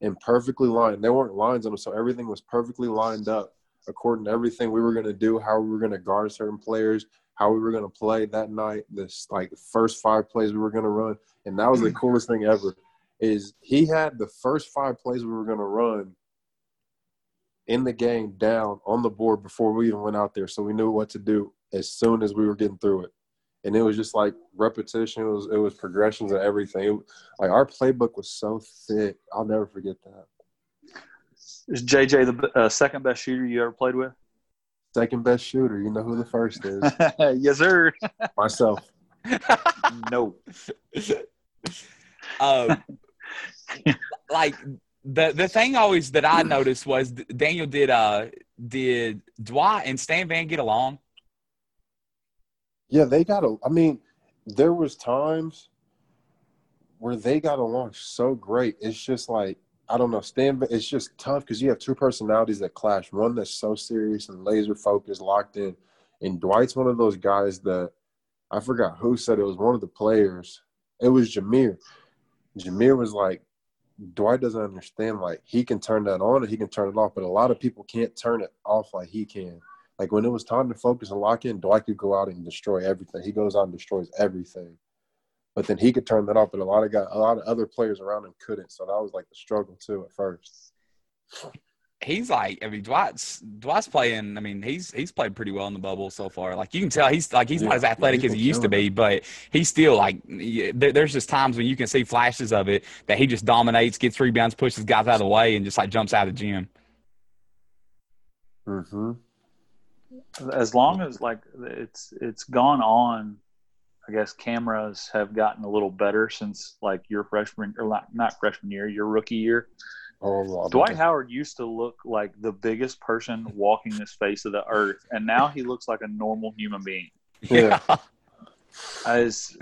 and perfectly lined. There weren't lines on them, so everything was perfectly lined up according to everything we were going to do, how we were going to guard certain players, how we were going to play that night, this like first five plays we were going to run. And that was the mm. coolest thing ever is he had the first five plays we were going to run in the game down on the board before we even went out there. So we knew what to do as soon as we were getting through it. And it was just like repetition. It was, it was progressions and everything. It, like our playbook was so thick. I'll never forget that. Is JJ the uh, second best shooter you ever played with? Second best shooter. You know who the first is? yes, sir. Myself. no. Um, like the the thing always that I noticed was Daniel did uh did Dwight and Stan Van get along? Yeah, they got a. I mean, there was times where they got along so great. It's just like I don't know, Stan. It's just tough because you have two personalities that clash. One that's so serious and laser focused, locked in, and Dwight's one of those guys that I forgot who said it was one of the players. It was Jameer. Jameer was like, Dwight doesn't understand. Like he can turn that on and he can turn it off, but a lot of people can't turn it off like he can. Like when it was time to focus and lock in, Dwight could go out and destroy everything. He goes out and destroys everything. But then he could turn that off, but a lot of guys, a lot of other players around him couldn't. So that was like the struggle too at first. He's like, I mean, Dwight's Dwight's playing. I mean, he's he's played pretty well in the bubble so far. Like you can tell, he's like he's Yeah, not as athletic he's as he used to killing be, but he's still like. yeah, There, there's just times when you can see flashes of it that he just dominates, gets rebounds, pushes guys out of the way, and just like jumps out of the gym. Mm-hmm. as long as like it's it's gone on i guess cameras have gotten a little better since like your freshman or not, not freshman year your rookie year. Oh, dwight howard used to look like the biggest person walking this face of the earth and now he looks like a normal human being. Yeah. as